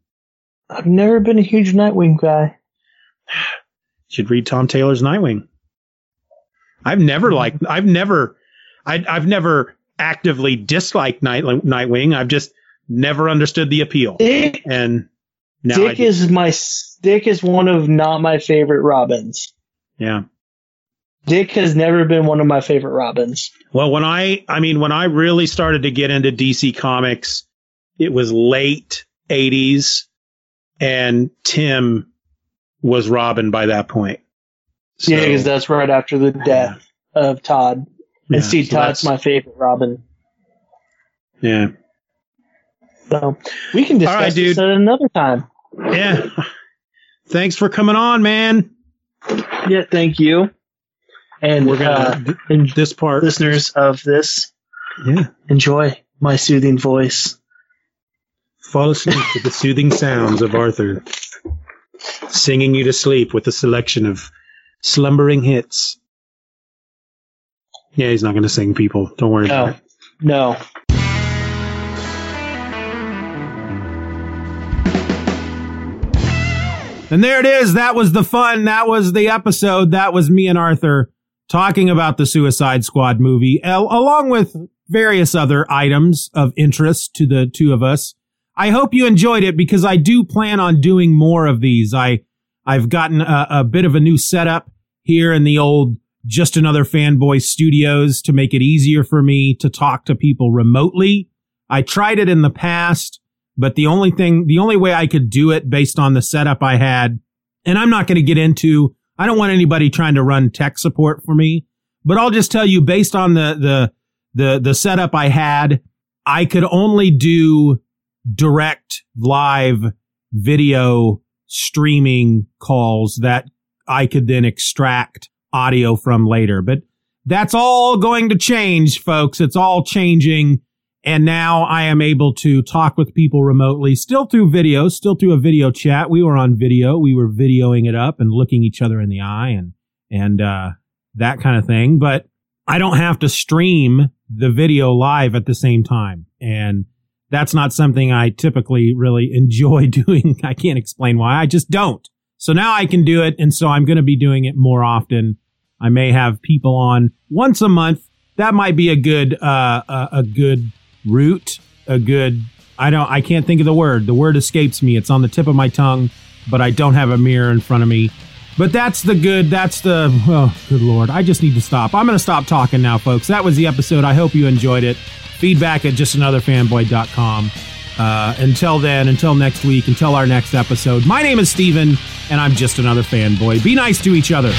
I've never been a huge Nightwing guy. Should read Tom Taylor's Nightwing. I've never mm-hmm. liked. I've never. I, I've never actively disliked Night, Nightwing. I've just never understood the appeal. Dick, And now Dick is my Dick is one of not my favorite Robins. yeah. Dick has never been one of my favorite Robins. Well, when I, I mean, when I really started to get into DC Comics, it was late 80s, and Tim was Robin by that point. So, yeah, because that's right after the death of Todd. yeah, and Steve so Todd's my favorite Robin. Yeah. So we can discuss right, this at another time. Yeah. Thanks for coming on, man. Yeah, thank you. And We're gonna, uh, th- this part. listeners of this, yeah. enjoy my soothing voice. Fall asleep to the soothing sounds of Arthur, singing you to sleep with a selection of slumbering hits. Yeah, he's not going to sing people. Don't worry about it. no. And there it is. That was the fun. That was the episode. That was me and Arthur talking about the Suicide Squad movie, al- along with various other items of interest to the two of us. I hope you enjoyed it because I do plan on doing more of these. I, I've gotten a, a bit of a new setup here in the old Just Another Fanboy studios to make it easier for me to talk to people remotely. I tried it in the past but the only thing, the only way I could do it based on the setup I had, and I'm not going to get into, I don't want anybody trying to run tech support for me, but I'll just tell you based on the, the, the, the setup I had, I could only do direct live video streaming calls that I could then extract audio from later. But that's all going to change, folks. It's all changing. And now I am able to talk with people remotely, still through video, still through a video chat. We were on video. We were videoing it up and looking each other in the eye and, and, uh, that kind of thing. But I don't have to stream the video live at the same time. And that's not something I typically really (laughs) enjoy doing. I can't explain why. I just don't. So now I can do it. And so I'm going to be doing it more often. I may have people on once a month. That might be a good, uh, a, a good route, a good, I don't, I can't think of the word. The word escapes me. It's on the tip of my tongue, but I don't have a mirror in front of me. But that's the good, that's the, oh, good Lord. I just need to stop. I'm going to stop talking now, folks. That was the episode. I hope you enjoyed it. Feedback at justanotherfanboy.com. Uh, until then, until next week, until our next episode, my name is Steven, and I'm just another fanboy. Be nice to each other.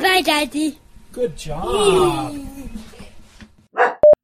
Daddy. Bye bye, Daddy.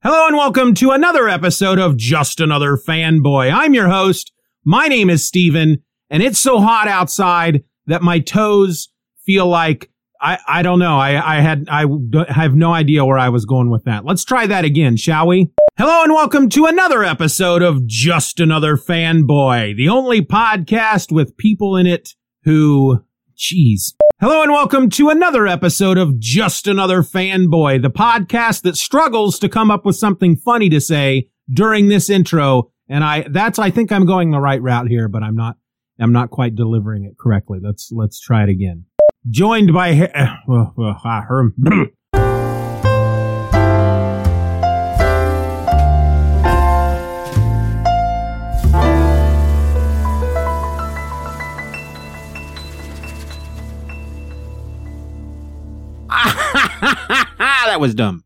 Hello and welcome to another episode of Just Another Fanboy. I'm your host. My name is Steven, and it's so hot outside that my toes feel like I, I don't know. I, I had, I d- have no idea where I was going with that. Let's try that again, shall we? Hello and welcome to another episode of Just Another Fanboy, the only podcast with people in it who, jeez. Hello and welcome to another episode of Just Another Fanboy, the podcast that struggles to come up with something funny to say during this intro, and I that's I think I'm going the right route here, but I'm not I'm not quite delivering it correctly. Let's let's try it again. Joined by uh, uh, uh, her. (clears throat) that was dumb.